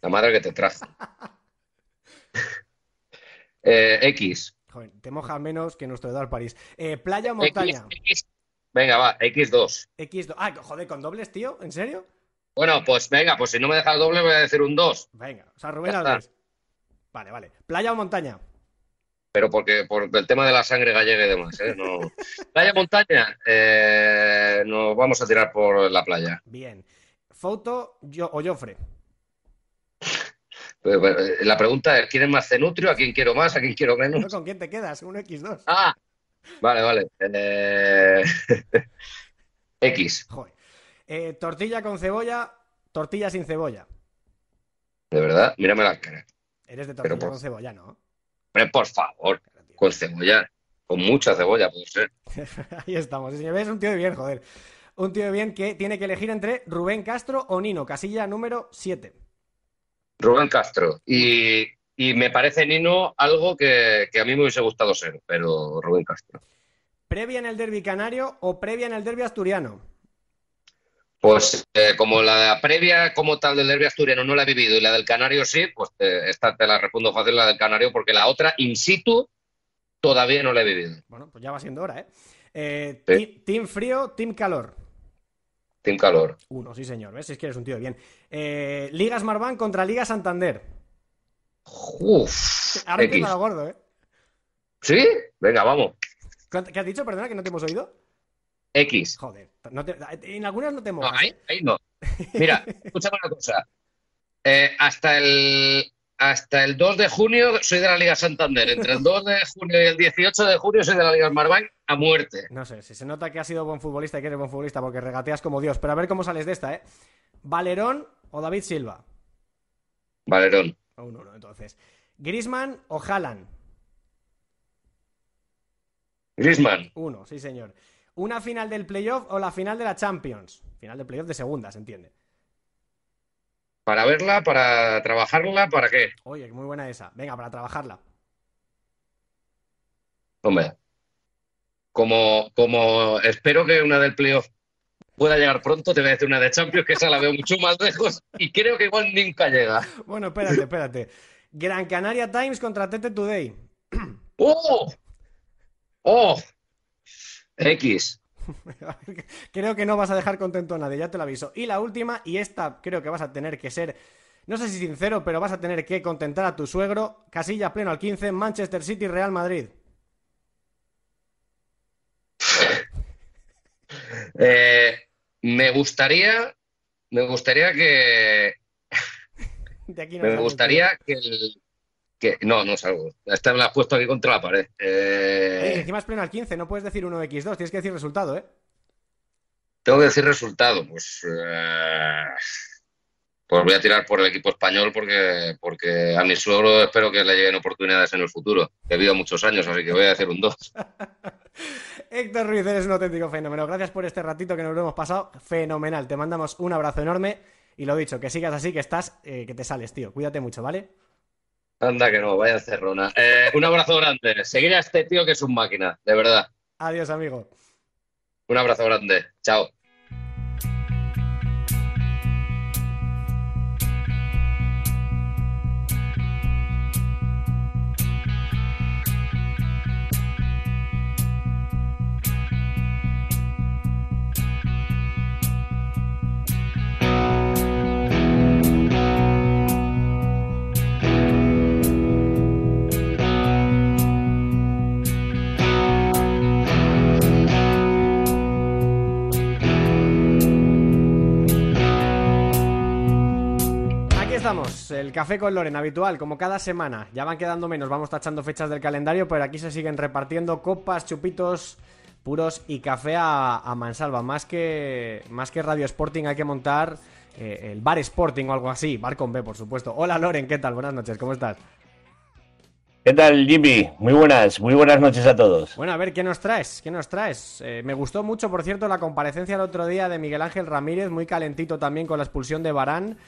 [SPEAKER 7] La madre que te trajo. Eh, X.
[SPEAKER 2] Joder, te moja menos que nuestro Eduardo París. Eh, playa o montaña.
[SPEAKER 7] X, X. Venga, va, X2.
[SPEAKER 2] X2. Ah, joder, con dobles, tío. ¿En serio?
[SPEAKER 7] Bueno, pues venga, pues si no me dejas doble, voy a decir un 2.
[SPEAKER 2] Venga, o sea, Rubén. Alves. Vale, vale. Playa o montaña.
[SPEAKER 7] pero porque por el tema de la sangre gallega y demás. ¿eh? No. Playa montaña, eh, nos vamos a tirar por la playa.
[SPEAKER 2] Bien. Foto yo, o Joffre.
[SPEAKER 7] Pues, pues, La pregunta es, ¿quién es más cenutrio? ¿A quién quiero más? ¿A quién quiero
[SPEAKER 2] ¿No,
[SPEAKER 7] menos?
[SPEAKER 2] ¿Con quién te quedas? Un X2.
[SPEAKER 7] Ah, vale, vale. Eh, X,
[SPEAKER 2] Joder. Eh, tortilla con cebolla, tortilla sin cebolla.
[SPEAKER 7] de verdad, mírame la cara.
[SPEAKER 2] Eres de
[SPEAKER 7] Pero
[SPEAKER 2] tortilla
[SPEAKER 7] por-
[SPEAKER 2] con cebolla, ¿no?
[SPEAKER 7] Hombre, por favor,
[SPEAKER 2] Claro,
[SPEAKER 7] con cebolla, con mucha cebolla, puede ser.
[SPEAKER 2] Ahí estamos. Si ves un tío de bien, joder. Un tío de bien que tiene que elegir entre Rubén Castro o Nino, casilla número 7.
[SPEAKER 7] Rubén Castro. Y, y me parece, Nino, algo que, que a mí me hubiese gustado ser, pero Rubén Castro.
[SPEAKER 2] ¿Previa en el derby canario o previa en el derby asturiano?
[SPEAKER 7] Pues eh, como la previa como tal del derbi asturiano no la he vivido y la del Canario sí, pues eh, esta te la respondo fácil la del Canario porque la otra in situ todavía no la he vivido.
[SPEAKER 2] Bueno, pues ya va siendo hora, ¿eh? Eh,
[SPEAKER 7] Sí.
[SPEAKER 2] Team frío, team calor.
[SPEAKER 7] Team calor.
[SPEAKER 2] Uno, sí señor, ¿ves? Es que eres un tío de bien. Eh, Liga Smartbank contra Liga Santander.
[SPEAKER 7] Uf,
[SPEAKER 2] Ahora empieza lo gordo, ¿eh?
[SPEAKER 7] ¿Sí? Venga, vamos.
[SPEAKER 2] ¿Cuánto- ¿Qué has dicho? Perdona, que no te hemos oído.
[SPEAKER 7] X.
[SPEAKER 2] Joder, no te- en algunas no te
[SPEAKER 7] No,
[SPEAKER 2] mojas.
[SPEAKER 7] ahí, ahí no. Mira, escúchame una cosa. Eh, hasta el hasta el 2 de junio soy de la Liga Santander. Entre el 2 de junio y el 18 de junio soy de la Liga Smartbank a muerte.
[SPEAKER 2] No sé, si se nota que has sido buen futbolista y que eres buen futbolista porque regateas como Dios. Pero a ver cómo sales de esta, ¿eh? ¿Valerón o David Silva?
[SPEAKER 7] Valerón.
[SPEAKER 2] Un uno, entonces. ¿Grisman o Haaland?
[SPEAKER 7] Griezmann.
[SPEAKER 2] Uno, sí señor. ¿Una final del playoff o la final de la Champions? Final del playoff de segunda, se entiende.
[SPEAKER 7] Para verla, para trabajarla, ¿para qué?
[SPEAKER 2] Oye, muy buena esa. Venga, para trabajarla.
[SPEAKER 7] Hombre, como, como espero que una del playoff pueda llegar pronto, te voy a decir una de Champions, que esa la veo mucho más lejos y creo que igual nunca llega.
[SPEAKER 2] Bueno, espérate, espérate. Gran Canaria Times contra Tete Today.
[SPEAKER 7] ¡Oh! ¡Oh! X.
[SPEAKER 2] creo que no vas a dejar contento a nadie, ya te lo aviso. Y la última, y esta creo que vas a tener que ser, no sé si sincero, pero vas a tener que contentar a tu suegro. Casilla pleno al 15, Manchester City, Real Madrid.
[SPEAKER 7] Eh, me gustaría, me gustaría que,
[SPEAKER 2] De aquí no
[SPEAKER 7] me gustaría que el, que, no, no salgo. Esta me la has puesto aquí contra la pared.
[SPEAKER 2] Oye,
[SPEAKER 7] Eh,
[SPEAKER 2] encima es pleno al 15, no puedes decir 1x2, tienes que decir resultado, ¿eh?
[SPEAKER 7] tengo que decir resultado, pues, eh, pues voy a tirar por el equipo español porque, porque a mi suegro espero que le lleguen oportunidades en el futuro. He vivido muchos años, así que voy a decir un 2.
[SPEAKER 2] Héctor Ruiz, eres un auténtico fenómeno. Gracias por este ratito que nos lo hemos pasado. Fenomenal. Te mandamos un abrazo enorme. Y lo dicho, que sigas así, que estás, eh, que te sales, tío. Cuídate mucho, ¿vale?
[SPEAKER 7] Anda que no, vaya cerrona. Eh, un abrazo grande. Seguir a este tío que es un máquina, de verdad.
[SPEAKER 2] Adiós, amigo.
[SPEAKER 7] Un abrazo grande. Chao.
[SPEAKER 2] El café con Loren, habitual, como cada semana. Ya van quedando menos, vamos tachando fechas del calendario, pero aquí se siguen repartiendo copas, chupitos puros y café a, a mansalva. Más que, más que Radio Sporting hay que montar eh, el Bar Sporting o algo así, Bar con B, por supuesto. Hola Loren, ¿qué tal? Buenas noches, ¿cómo estás?
[SPEAKER 8] ¿Qué tal, Jimmy? Muy buenas, muy buenas noches a todos.
[SPEAKER 2] Bueno, a ver, ¿qué nos traes? ¿Qué nos traes? Eh, me gustó mucho, por cierto, la comparecencia el otro día de Miguel Ángel Ramírez, muy calentito también con la expulsión de Barán.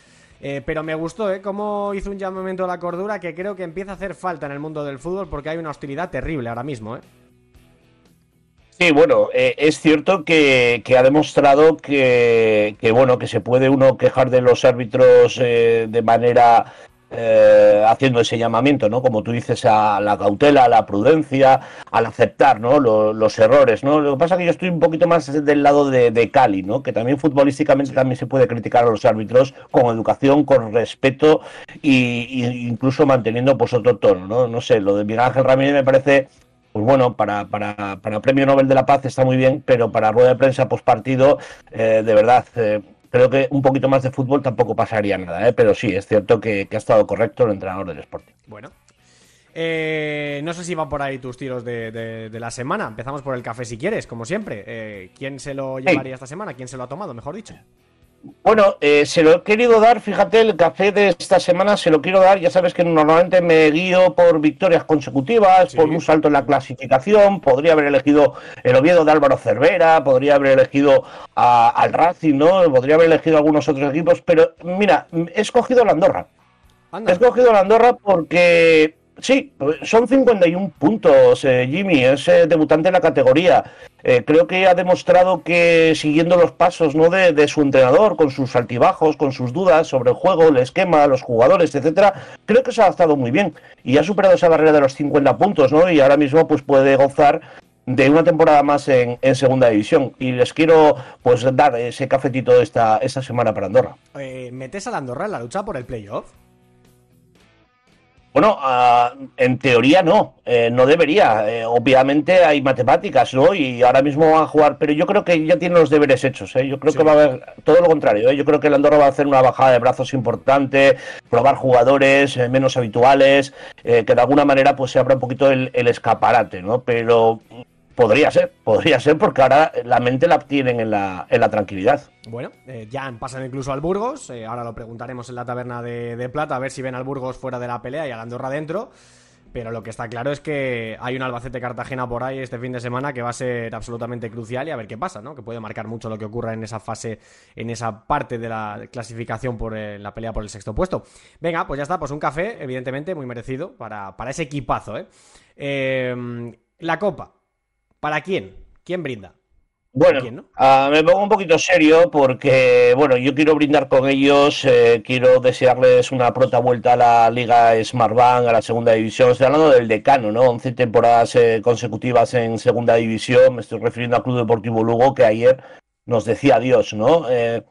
[SPEAKER 2] Eh, pero me gustó, ¿eh? Cómo hizo un llamamiento a la cordura que creo que empieza a hacer falta en el mundo del fútbol porque hay una hostilidad terrible ahora mismo, ¿eh?
[SPEAKER 8] Sí, bueno, eh, es cierto que, ha demostrado que, que, bueno, que se puede uno quejar de los árbitros eh, de manera eh, haciendo ese llamamiento, ¿no? Como tú dices, a la cautela, a la prudencia, al aceptar, ¿no? los errores, ¿no? Lo que pasa es que yo estoy un poquito más del lado de, Cali, ¿no? Que también futbolísticamente también se puede criticar a los árbitros con educación, con respeto y, incluso manteniendo pues otro tono, ¿no? No sé, lo de Miguel Ángel Ramírez me parece pues bueno, para, para, para Premio Nobel de la Paz está muy bien, pero para rueda de prensa post partido, eh, de verdad, eh, creo que un poquito más de fútbol tampoco pasaría nada, ¿eh? pero sí, es cierto que, ha estado correcto el entrenador del Sporting.
[SPEAKER 2] Bueno. Eh, no sé si van por ahí tus tiros de, la semana. Empezamos por el café si quieres, como siempre. Eh, ¿Quién se lo llevaría esta semana? ¿Quién se lo ha tomado, mejor dicho?
[SPEAKER 8] Bueno, eh, se lo he querido dar, fíjate, el café de esta semana se lo quiero dar, ya sabes que normalmente me guío por victorias consecutivas, por un salto en la clasificación, podría haber elegido el Oviedo de Álvaro Cervera, podría haber elegido al Racing, ¿no? Podría haber elegido algunos otros equipos, pero mira, he escogido la Andorra. He escogido la Andorra porque Sí, son 51 puntos, eh, Jimmy, es eh, debutante en la categoría. Eh, creo que ha demostrado que siguiendo los pasos ¿no? de, su entrenador, con sus altibajos, con sus dudas sobre el juego, el esquema, los jugadores, etcétera, creo que se ha adaptado muy bien y ha superado esa barrera de los 50 puntos, ¿no? Y ahora mismo pues puede gozar de una temporada más en, segunda división y les quiero pues dar ese cafetito esta, esta semana para Andorra.
[SPEAKER 2] ¿Metes a Andorra en la lucha por el playoff?
[SPEAKER 8] Bueno, ah, en teoría no, eh, no debería. Eh, obviamente hay matemáticas, ¿no? Y ahora mismo van a jugar, pero yo creo que ya tiene los deberes hechos. ¿eh? Yo creo que va a haber todo lo contrario. ¿eh? Yo creo que el Andorra va a hacer una bajada de brazos importante, probar jugadores menos habituales, que de alguna manera pues se abra un poquito el, el escaparate, ¿no? Pero Podría ser, podría ser porque ahora la mente la tienen en la, en la tranquilidad.
[SPEAKER 2] Bueno, eh, ya pasan incluso al Burgos, eh, ahora lo preguntaremos en la taberna de, Plata a ver si ven al Burgos fuera de la pelea y a Andorra dentro. Pero lo que está claro es que hay un Albacete Cartagena por ahí este fin de semana que va a ser absolutamente crucial y a ver qué pasa, ¿no? Que puede marcar mucho lo que ocurra en esa fase, en esa parte de la clasificación por eh, la pelea por el sexto puesto. Venga, pues ya está, pues un café, evidentemente, muy merecido para, para ese equipazo, ¿eh? La Copa, ¿Para quién? ¿Quién brinda?
[SPEAKER 8] Bueno, ah, me pongo un poquito serio porque, bueno, yo quiero brindar con ellos, eh, quiero desearles una pronta vuelta a la Liga Smartbank, a la Segunda División. Estoy hablando del decano, ¿no? 11 temporadas eh, consecutivas en Segunda División. Me estoy refiriendo al Club Deportivo Lugo que ayer nos decía adiós, ¿no? Eh,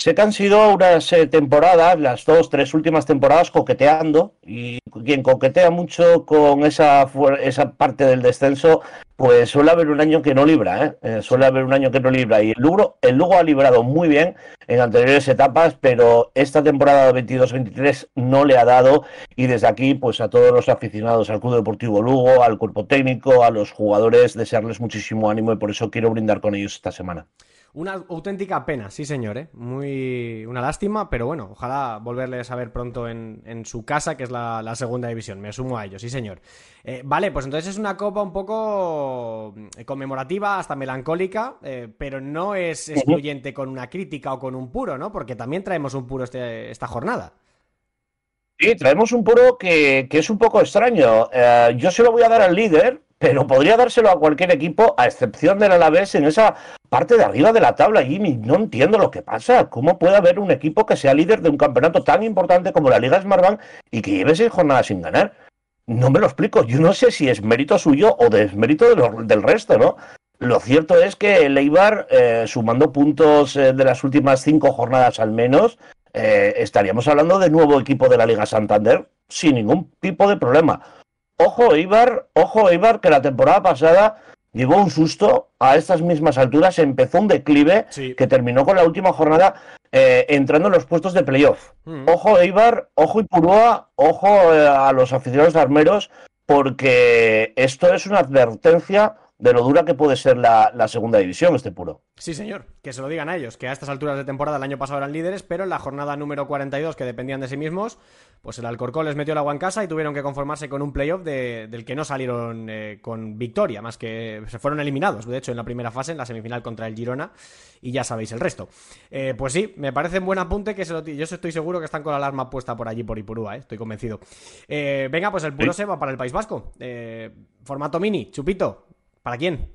[SPEAKER 8] Sé que han sido unas eh, temporadas, las dos, tres últimas temporadas, coqueteando, y quien coquetea mucho con esa, esa parte del descenso, pues suele haber un año que no libra, ¿eh? ¿eh? suele haber un año que no libra. Y el Lugo, el Lugo ha librado muy bien en anteriores etapas, pero esta temporada 22-23 no le ha dado. Y desde aquí, pues a todos los aficionados al Club Deportivo Lugo, al cuerpo técnico, a los jugadores, desearles muchísimo ánimo y por eso quiero brindar con ellos esta semana.
[SPEAKER 2] Una auténtica pena, sí señor, ¿eh? Muy... una lástima, pero bueno, ojalá volverles a ver pronto en, su casa, que es la, segunda división, me sumo a ello, sí señor. Eh, vale, pues entonces es una copa un poco eh, conmemorativa, hasta melancólica, eh, pero no es excluyente con una crítica o con un puro, ¿no? Porque también traemos un puro este, esta jornada.
[SPEAKER 8] Sí, traemos un puro que, que es un poco extraño. yo se lo voy a dar al líder, pero podría dárselo a cualquier equipo, a excepción del Alavés, en esa parte de arriba de la tabla, Jimmy. No entiendo lo que pasa. ¿Cómo puede haber un equipo que sea líder de un campeonato tan importante como la Liga Smartbank y que lleve seis jornadas sin ganar? No me lo explico. Yo no sé si es mérito suyo o desmérito del resto, ¿no? Lo cierto es que el Eibar, eh, sumando puntos eh, de las últimas cinco jornadas al menos, eh, estaríamos hablando de nuevo equipo de la Liga Santander sin ningún tipo de problema. Ojo Eibar, ojo Eibar, que la temporada pasada llevó un susto a estas mismas alturas, empezó un declive que terminó con la última jornada eh, entrando en los puestos de playoff. Mm. Ojo Eibar, ojo Ipurúa, ojo eh, a los aficionados armeros, porque esto es una advertencia de lo dura que puede ser la, segunda división, este puro.
[SPEAKER 2] Sí, señor, que se lo digan a ellos, que a estas alturas de temporada el año pasado eran líderes, pero en la jornada número 42, que dependían de sí mismos, pues el Alcorcón les metió el agua en casa y tuvieron que conformarse con un playoff de, del que no salieron eh, con victoria, más que se fueron eliminados, de hecho, en la primera fase, en la semifinal contra el Girona, y ya sabéis el resto. Eh, pues sí, me parece un buen apunte que se lo yo estoy seguro que están con la alarma puesta por allí, por Ipurúa, eh, estoy convencido. venga, pues el puro se va para el País Vasco. formato mini, chupito, ¿Para quién?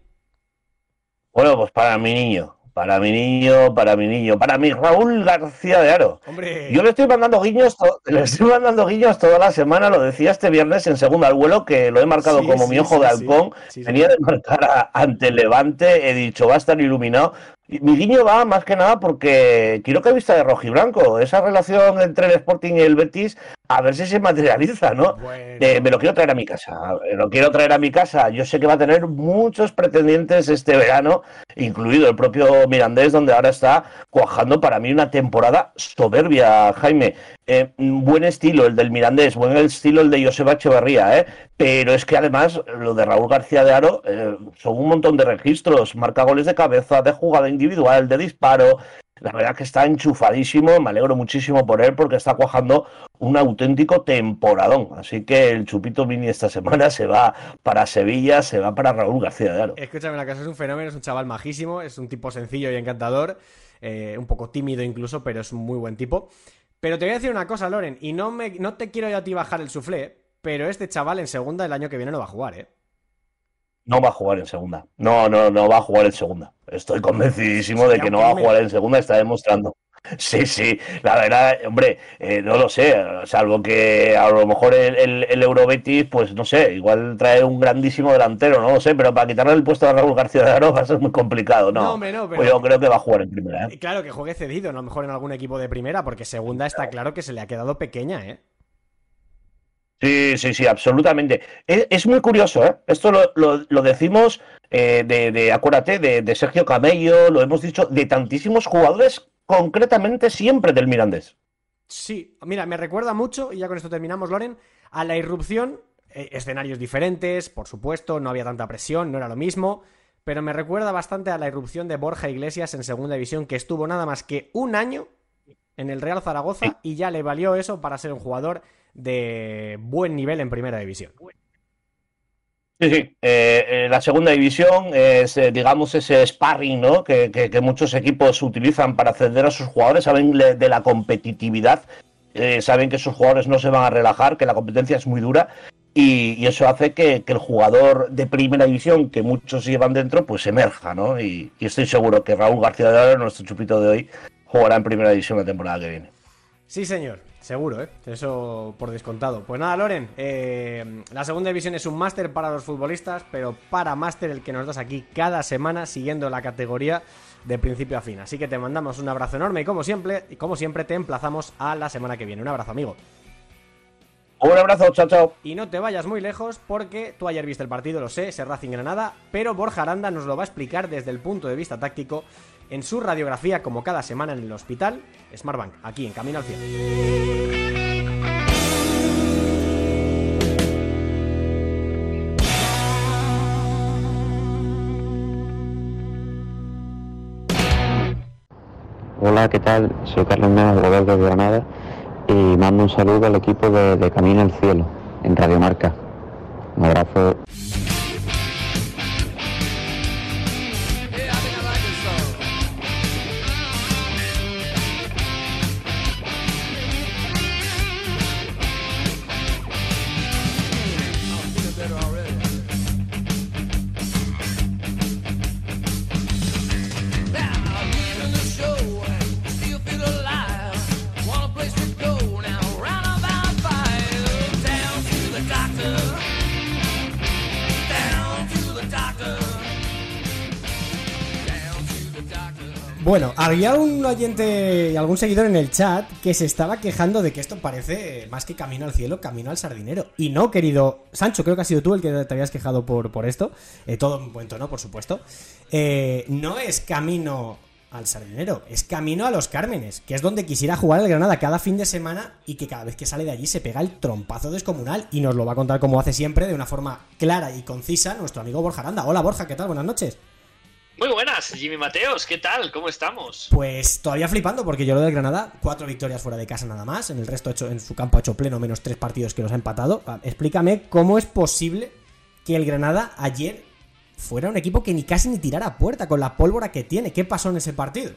[SPEAKER 8] Bueno, pues para mi niño, para mi niño, para mi niño, para mi Raúl García de Aro.
[SPEAKER 2] Hombre.
[SPEAKER 8] Yo le estoy mandando guiños, le estoy mandando guiños toda la semana, lo decía este viernes en segundo al vuelo, que lo he marcado
[SPEAKER 2] Sí,
[SPEAKER 8] como
[SPEAKER 2] sí,
[SPEAKER 8] mi ojo
[SPEAKER 2] sí,
[SPEAKER 8] de halcón. Venía de marcar a- ante el Levante, he dicho, va a estar iluminado. Mi guiño va más que nada porque quiero que vista de rojiblanco, esa relación entre el Sporting y el Betis, a ver si se materializa, ¿no?
[SPEAKER 2] Bueno.
[SPEAKER 8] Eh, me lo quiero traer a mi casa, me lo quiero traer a mi casa. Yo sé que va a tener muchos pretendientes este verano, incluido el propio Mirandés, donde ahora está cuajando para mí una temporada soberbia, Jaime. Eh, buen estilo el del Mirandés, buen estilo el de Joseba Echeverría, ¿eh? pero es que además lo de Raúl García de Aro eh, son un montón de registros, marca goles de cabeza, de jugada individual, de disparo. La verdad que está enchufadísimo, me alegro muchísimo por él porque está cuajando un auténtico temporadón. Así que el Chupito Mini esta semana se va para Sevilla, se va para Raúl García de Aro.
[SPEAKER 2] Escúchame una cosa, es un fenómeno, es un chaval majísimo, es un tipo sencillo y encantador, eh, un poco tímido incluso, pero es un muy buen tipo. Pero te voy a decir una cosa, Loren, y no, me, no te quiero yo a ti bajar el suflé, pero este chaval en segunda el año que viene no va a jugar, ¿eh?
[SPEAKER 8] No va a jugar en segunda. No, no, no va a jugar en segunda. Estoy convencidísimo de que no va a jugar en segunda, está demostrando. Sí, sí, la verdad, hombre, eh, no lo sé, salvo que a lo mejor el, el, el Eurobetis, pues no sé, igual trae un grandísimo delantero, no lo sé, pero para quitarle el puesto a Raúl García de Aro va a ser muy complicado, ¿no?
[SPEAKER 2] No, hombre, no, pero-
[SPEAKER 8] Pues yo creo que va a jugar en primera, ¿eh?
[SPEAKER 2] Claro que juegue cedido, a lo mejor en algún equipo de primera, porque segunda está claro que se le ha quedado pequeña, ¿eh?
[SPEAKER 8] Sí, sí, sí, absolutamente. Es, es muy curioso, ¿eh? Esto lo, lo- lo decimos eh, de, de, acuérdate, de, de Sergio Camello, lo hemos dicho, de tantísimos jugadores, concretamente siempre del Mirandés.
[SPEAKER 2] Sí, mira, me recuerda mucho, y ya con esto terminamos, Loren, a la irrupción, eh, escenarios diferentes, por supuesto, no había tanta presión, no era lo mismo, pero me recuerda bastante a la irrupción de Borja Iglesias en segunda división, que estuvo nada más que un año en el Real Zaragoza y ya le valió eso para ser un jugador de buen nivel en primera división.
[SPEAKER 8] Sí, sí. Eh, eh, la segunda división es, eh, digamos, ese sparring, ¿no? Que, que- que muchos equipos utilizan para acceder a sus jugadores, saben de la competitividad, saben que sus jugadores no se van a relajar, que la competencia es muy dura. Y, y eso hace que, que el jugador de primera división, que muchos llevan dentro, pues emerja, ¿no? Y, y estoy seguro que Raúl García de Aro, nuestro chupito de hoy, jugará en primera división la temporada que viene.
[SPEAKER 2] Sí, señor, seguro, ¿eh? Eso por descontado. Pues nada, Loren, eh, la segunda división es un máster para los futbolistas, pero para máster el que nos das aquí cada semana siguiendo la categoría de principio a fin. Así que te mandamos un abrazo enorme y como siempre, y como siempre te emplazamos a la semana que viene. Un abrazo, amigo.
[SPEAKER 8] Un abrazo, chao, chao.
[SPEAKER 2] Y no te vayas muy lejos porque tú ayer viste el partido, lo sé, ese Racing Granada, pero Borja Aranda nos lo va a explicar desde el punto de vista táctico en su radiografía como cada semana en el hospital Smartbank, aquí en Camino al Cielo.
[SPEAKER 9] Hola, ¿qué tal? Soy Carlos Mena de de Granada y mando un saludo al equipo de, de Camino al Cielo en Radio Marca. Un abrazo.
[SPEAKER 2] Había un oyente algún seguidor en el chat que se estaba quejando de que esto parece más que camino al cielo, camino al sardinero. Y no, querido Sancho, creo que has sido tú el que te habías quejado por, por esto. Eh, todo en buen tono, por supuesto. Eh, no es camino al sardinero, es camino a los Cármenes, que es donde quisiera jugar el Granada cada fin de semana y que cada vez que sale de allí se pega el trompazo descomunal. Y nos lo va a contar como hace siempre, de una forma clara y concisa, nuestro amigo Borja Aranda. Hola Borja, ¿qué tal? Buenas noches.
[SPEAKER 10] Muy buenas, Jimmy Mateos, ¿qué tal? ¿Cómo estamos?
[SPEAKER 2] Pues todavía flipando, porque yo lo del Granada, cuatro victorias fuera de casa nada más, en el resto hecho, en su campo ha hecho pleno, menos tres partidos que los ha empatado. Ah, Explícame cómo es posible que el Granada ayer fuera un equipo que ni casi ni tirara a puerta con la pólvora que tiene. ¿Qué pasó en ese partido?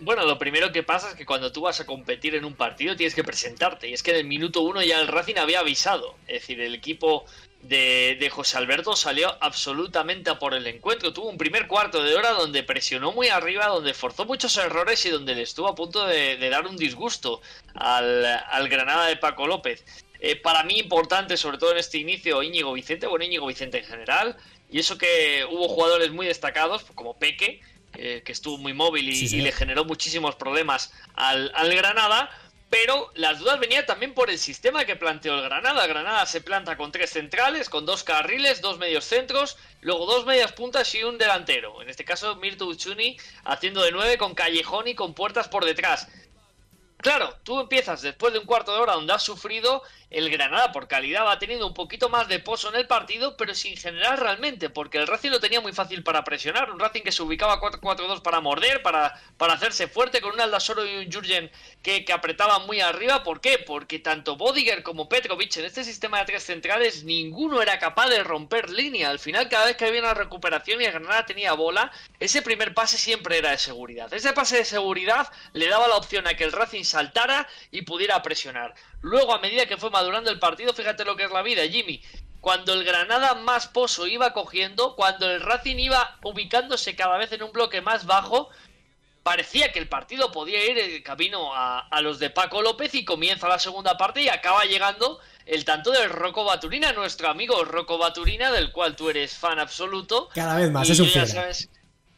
[SPEAKER 10] Bueno, lo primero que pasa es que cuando tú vas a competir en un partido tienes que presentarte. Y es que en el minuto uno ya el Racing había avisado. Es decir, el equipo de, de, José Alberto salió absolutamente a por el encuentro. Tuvo un primer cuarto de hora donde presionó muy arriba, donde forzó muchos errores y donde le estuvo a punto de, de dar un disgusto al, al, Granada de Paco López. Eh, para mí importante, sobre todo en este inicio, Íñigo Vicente, bueno, Íñigo Vicente en general, y eso que hubo jugadores muy destacados, como Peque, eh, que estuvo muy móvil y, sí, sí. y, le generó muchísimos problemas al, al Granada, pero las dudas venían también por el sistema que planteó el Granada. Granada se planta con tres centrales, con dos carriles, dos medios centros, luego dos medias puntas y un delantero. En este caso, Mirto Uchuni haciendo de nueve con Callejón y con puertas por detrás. Claro, tú empiezas después de un cuarto de hora donde has sufrido, el Granada por calidad va teniendo un poquito más de pozo en el partido, pero sin generar realmente, porque el Racing lo tenía muy fácil para presionar, un Racing que se ubicaba 4-4-2 para morder, para, para hacerse fuerte, con un Aldasoro y un Jurgen que, que apretaban muy arriba, ¿por qué? Porque tanto Bodiger como Petrovic en este sistema de tres centrales, ninguno era capaz de romper línea, al final cada vez que había una recuperación y el Granada tenía bola, ese primer pase siempre era de seguridad, ese pase de seguridad le daba la opción a que el Racing saltara y pudiera presionar. Luego, a medida que fue madurando el partido, fíjate lo que es la vida, Jimmy. Cuando el Granada más pozo iba cogiendo, cuando el Racing iba ubicándose cada vez en un bloque más bajo, parecía que el partido podía ir el camino a, a, los de Paco López y comienza la segunda parte y acaba llegando el tanto del Rocco Baturina, nuestro amigo Rocco Baturina, del cual tú eres fan absoluto.
[SPEAKER 2] Cada vez más,
[SPEAKER 10] y
[SPEAKER 2] es un
[SPEAKER 10] ya sabes,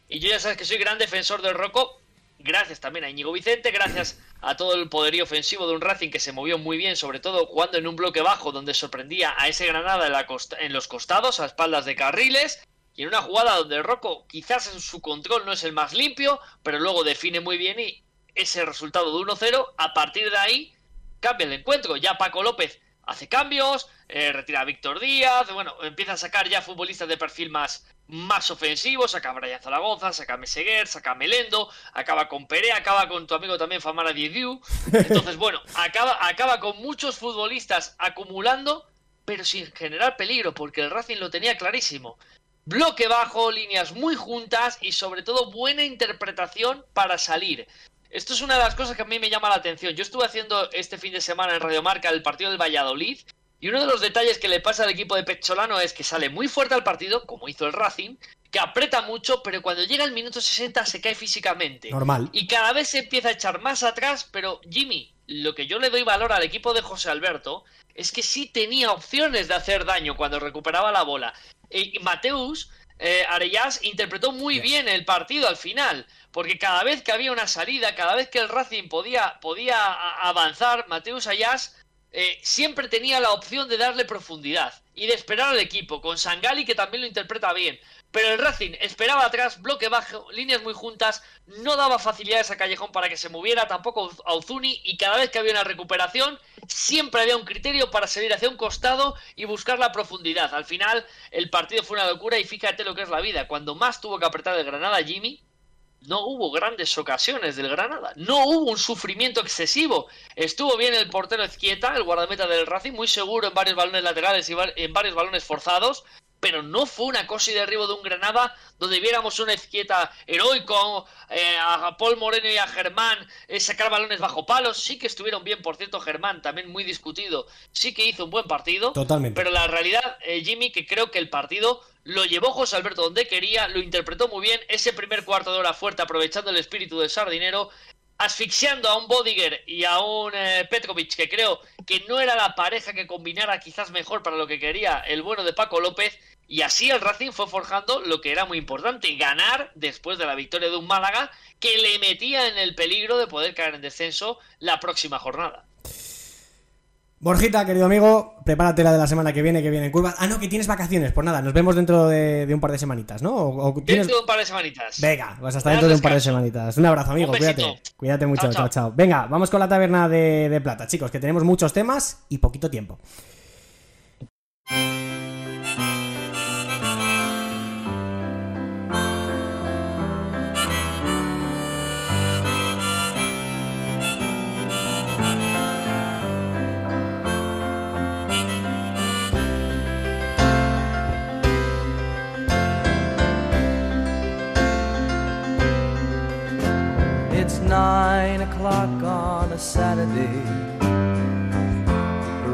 [SPEAKER 10] Y yo ya sabes que soy gran defensor del Rocco, gracias también a Íñigo Vicente, gracias a todo el poderío ofensivo de un Racing que se movió muy bien, sobre todo jugando en un bloque bajo donde sorprendía a ese Granada en, los costados, a espaldas de carriles, y en una jugada donde Rocco quizás en su control no es el más limpio, pero luego define muy bien y ese resultado de 1-0, a partir de ahí cambia el encuentro. Ya Paco López hace cambios, eh, retira a Víctor Díaz, bueno, empieza a sacar ya futbolistas de perfil más, más ofensivo, saca a Brian Zaragoza, saca a Meseguer, saca a Melendo, acaba con Pere, acaba con tu amigo también Famara Diediu. Entonces, bueno, acaba, acaba con muchos futbolistas acumulando, pero sin generar peligro, porque el Racing lo tenía clarísimo. Bloque bajo, líneas muy juntas y sobre todo buena interpretación para salir. Esto es una de las cosas que a mí me llama la atención. Yo estuve haciendo este fin de semana en Radio Marca el partido del Valladolid y uno de los detalles que le pasa al equipo de Pecholano es que sale muy fuerte al partido, como hizo el Racing, que aprieta mucho, pero cuando llega el minuto 60 se cae físicamente.
[SPEAKER 2] Normal.
[SPEAKER 10] Y cada vez se empieza a echar más atrás, pero Jimmy, lo que yo le doy valor al equipo de José Alberto es que sí tenía opciones de hacer daño cuando recuperaba la bola. Y Mateus eh, Arellás interpretó muy bien el partido al final, porque cada vez que había una salida, cada vez que el Racing podía, podía avanzar, Mateus Ayas eh, siempre tenía la opción de darle profundidad y de esperar al equipo, con Sangali que también lo interpreta bien. Pero el Racing esperaba atrás, bloque bajo, líneas muy juntas, no daba facilidades a Callejón para que se moviera, tampoco a Uzuni, y cada vez que había una recuperación, siempre había un criterio para salir hacia un costado y buscar la profundidad. Al final, el partido fue una locura y fíjate lo que es la vida. Cuando más tuvo que apretar el Granada Jimmy, no hubo grandes ocasiones del Granada, no hubo un sufrimiento excesivo. Estuvo bien el portero Ezquieta, el guardameta del Racing, muy seguro en varios balones laterales y en varios balones forzados, pero no fue una cosa y derribo de un Granada donde viéramos una izquieta heroico, eh, a Paul Moreno y a Germán eh, sacar balones bajo palos. Sí que estuvieron bien, por cierto, Germán, también muy discutido. Sí que hizo un buen partido.
[SPEAKER 2] Totalmente.
[SPEAKER 10] Pero la realidad, eh, Jimmy, que creo que el partido lo llevó José Alberto donde quería, lo interpretó muy bien. Ese primer cuarto de hora fuerte, aprovechando el espíritu del sardinero, asfixiando a un Bodiger y a un eh, que creo que no era la pareja que combinara quizás mejor para lo que quería el bueno de Paco López. Y así el Racing fue forjando lo que era muy importante, ganar después de la victoria de un Málaga que le metía en el peligro de poder caer en descenso la próxima jornada.
[SPEAKER 2] Borjita, querido amigo, prepárate la de la semana que viene, que viene en curva. Ah, no, que tienes vacaciones. Pues nada, nos vemos dentro de, de un par de semanitas, ¿no? O, o tienes...
[SPEAKER 10] Dentro de un par de semanitas.
[SPEAKER 2] Venga, pues hasta dentro de un par de semanitas. Un abrazo, amigo,
[SPEAKER 10] Un
[SPEAKER 2] cuídate. Cuídate mucho, chao, chao, chao. Venga, vamos con la taberna de, de plata, chicos, que tenemos muchos temas y poquito tiempo.
[SPEAKER 1] Nine o'clock on a Saturday.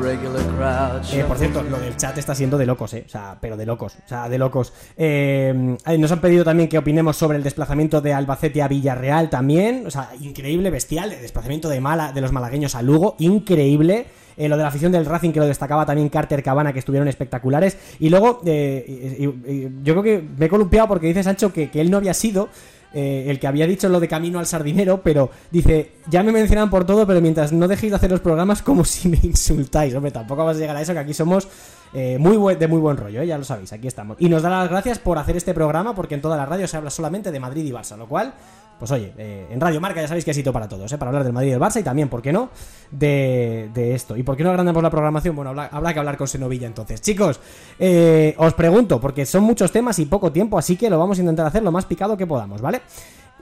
[SPEAKER 2] Eh, por cierto, lo del chat está siendo de locos, ¿eh? O sea, pero de locos, o sea, de locos. Eh, nos han pedido también que opinemos sobre el desplazamiento de Albacete a Villarreal también. O sea, increíble, bestial. El desplazamiento de, Mala, de los malagueños a Lugo, increíble. Eh, lo de la afición del Racing, que lo destacaba también Carter Cabana, que estuvieron espectaculares. Y luego, eh, yo creo que me he columpiado porque dice Sancho que, que él no había sido eh, el que había dicho lo de camino al sardinero, pero dice, ya me mencionan por todo, pero mientras no dejéis de hacer los programas como si me insultáis. Hombre, tampoco vas a llegar a eso, que aquí somos eh, muy de muy buen rollo, ¿eh? ya lo sabéis, aquí estamos. Y nos da las gracias por hacer este programa, porque en toda la radio se habla solamente de Madrid y Barça, lo cual pues oye, eh, en Radio Marca ya sabéis que es sitio para todos, ¿eh? para hablar del Madrid y del Barça y también, ¿por qué no?, de, esto. ¿Y por qué no agrandamos la programación? Bueno, habrá, que hablar con Senovilla entonces. Chicos, eh, os pregunto, porque son muchos temas y poco tiempo, así que lo vamos a intentar hacer lo más picado que podamos, ¿vale?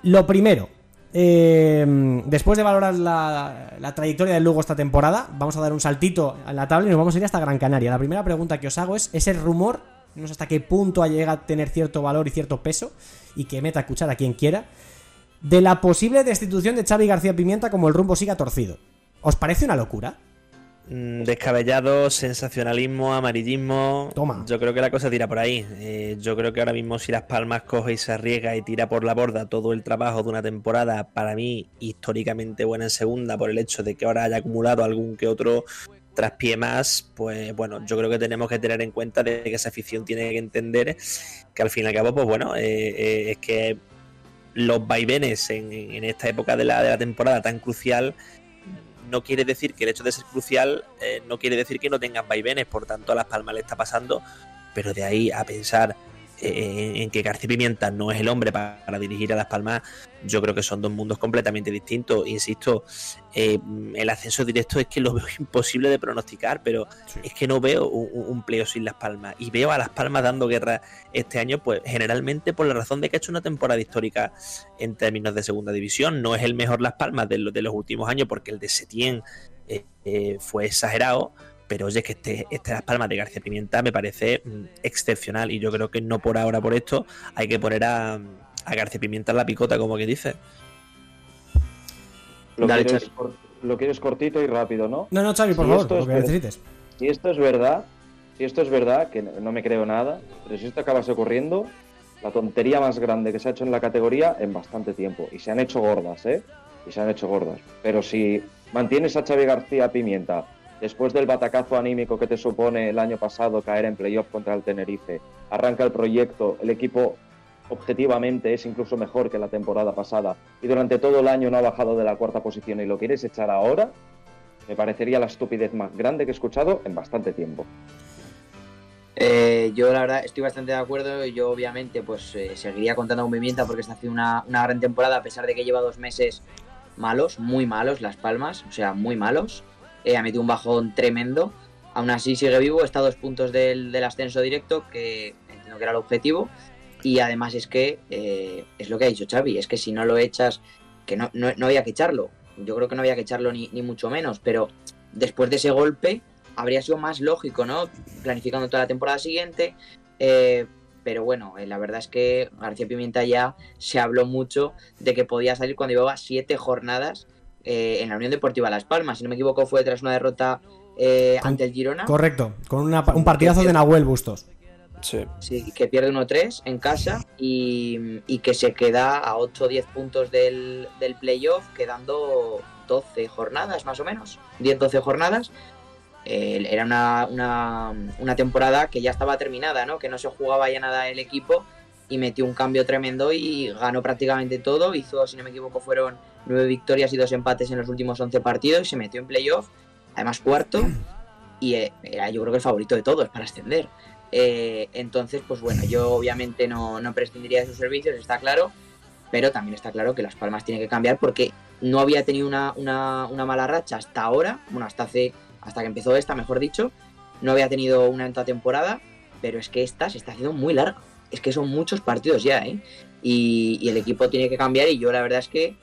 [SPEAKER 2] Lo primero, eh, después de valorar la, trayectoria del Lugo esta temporada, vamos a dar un saltito en la tabla y nos vamos a ir hasta Gran Canaria. La primera pregunta que os hago es, ¿ese rumor, no sé hasta qué punto llega a tener cierto valor y cierto peso, y que meta a escuchar a quien quiera, de la posible destitución de Xavi García Pimienta como el rumbo siga torcido. ¿Os parece una locura?
[SPEAKER 5] Mm, descabellado, sensacionalismo, amarillismo.
[SPEAKER 2] Toma.
[SPEAKER 5] Yo creo que la cosa tira por ahí. Eh, yo creo que ahora mismo si Las Palmas coge y se arriesga y tira por la borda todo el trabajo de una temporada, para mí históricamente buena en segunda, por el hecho de que ahora haya acumulado algún que otro traspié más, pues bueno, yo creo que tenemos que tener en cuenta de que esa afición tiene que entender que al fin y al cabo, pues bueno, eh, eh, es que los vaivenes en, esta época de la, de la, temporada tan crucial no quiere decir que el hecho de ser crucial eh, no quiere decir que no tengan vaivenes, por tanto a Las Palmas le está pasando, pero de ahí a pensar en que García Pimienta no es el hombre para, dirigir a Las Palmas, yo creo que son dos mundos completamente distintos. Insisto, eh, el ascenso directo es que lo veo imposible de pronosticar, pero es que no veo un, pleo sin Las Palmas. Y veo a Las Palmas dando guerra este año, pues generalmente por la razón de que ha hecho una temporada histórica en términos de segunda división. No es el mejor Las Palmas de, de los últimos años, porque el de Setién eh, eh, fue exagerado pero oye, que este, este Las Palmas de García Pimienta me parece mm, excepcional y yo creo que no por ahora por esto hay que poner a, a García Pimienta en la picota, como que dice.
[SPEAKER 3] Lo, quieres, cortito y rápido, ¿no?
[SPEAKER 2] No, no, Xavi, por favor, lo que necesites.
[SPEAKER 3] Si esto es verdad, si esto es verdad, que no me creo nada, pero si esto acabase ocurriendo, la tontería más grande que se ha hecho en la categoría en bastante tiempo. Y se han hecho gordas, ¿eh? Y se han hecho gordas. Pero si mantienes a Xavi García Pimienta después del batacazo anímico que te supone el año pasado caer en playoff contra el Tenerife, arranca el proyecto, el equipo objetivamente es incluso mejor que la temporada pasada. Y durante todo el año no ha bajado de la cuarta posición. Y lo quieres echar ahora, me parecería la estupidez más grande que he escuchado en bastante tiempo.
[SPEAKER 4] Eh, yo la verdad estoy bastante de acuerdo y yo obviamente pues eh, seguiría contando con Pimienta porque está haciendo una, una gran temporada a pesar de que lleva dos meses malos, muy malos Las Palmas, o sea, muy malos eh, ha metido un bajón tremendo. Aún así sigue vivo, está a dos puntos del, ascenso directo, que entiendo que era el objetivo. Y además es que eh, es lo que ha dicho Xavi, es que si no lo echas, que no, no, había que echarlo. Yo creo que no había que echarlo ni, ni mucho menos, pero después de ese golpe habría sido más lógico, ¿no? Planificando toda la temporada siguiente. Eh, pero bueno, la verdad es que García Pimienta ya se habló mucho de que podía salir cuando llevaba siete jornadas eh, en la Unión Deportiva Las Palmas. Si no me equivoco, fue tras una derrota eh, ante el Girona.
[SPEAKER 2] Correcto, con un partidazo de Nahuel Bustos.
[SPEAKER 4] Sí. que pierde 1-3 en casa y, que se queda a 8 o 10 puntos del, playoff, quedando 12 jornadas más o menos, 10-12 jornadas. Eh, era una, una, una, temporada que ya estaba terminada, ¿no? que no se jugaba ya nada el equipo y metió un cambio tremendo y ganó prácticamente todo. Hizo, si no me equivoco, fueron nueve victorias y dos empates en los últimos 11 partidos. Se metió en playoff, además cuarto, y eh, era yo creo que el favorito de todos para ascender. Eh, entonces, pues bueno, yo obviamente no, no prescindiría de sus servicios, está claro, pero también está claro que Las Palmas tiene que cambiar porque no había tenido una, una, mala racha hasta ahora, bueno, hasta hace, hasta que empezó esta, mejor dicho, no había tenido una alta temporada, pero es que esta se está haciendo muy larga es que son muchos partidos ya, ¿eh? Y, el equipo tiene que cambiar y yo la verdad es que,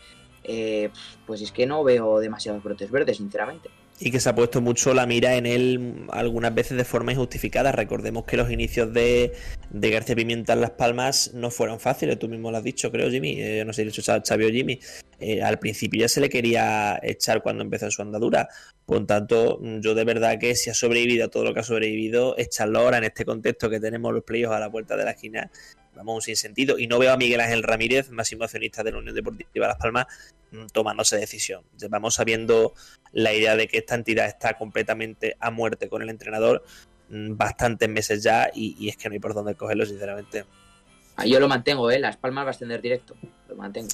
[SPEAKER 4] eh, pues es que no veo demasiados brotes verdes, sinceramente.
[SPEAKER 5] Y que se ha puesto mucho la mira en él algunas veces de forma injustificada. Recordemos que los inicios de, de García Pimienta en Las Palmas no fueron fáciles, tú mismo lo has dicho, creo, Jimmy. Eh, no sé si lo ha dicho Xavi o Jimmy. Eh, al principio ya se le quería echar cuando empezó su andadura. Por tanto, yo de verdad que si ha sobrevivido a todo lo que ha sobrevivido, echarlo ahora en este contexto que tenemos los playoffs a la puerta de la esquina, vamos, un sinsentido. Y no veo a Miguel Ángel Ramírez, máximo accionista de la Unión Deportiva Las Palmas, mm, tomándose decisión. Vamos sabiendo la idea de que esta entidad está completamente a muerte con el entrenador mm, bastantes meses ya y, es que no hay por dónde cogerlo, sinceramente.
[SPEAKER 4] Ah, yo lo mantengo, ¿eh? Las Palmas va a ascender directo. Lo mantengo.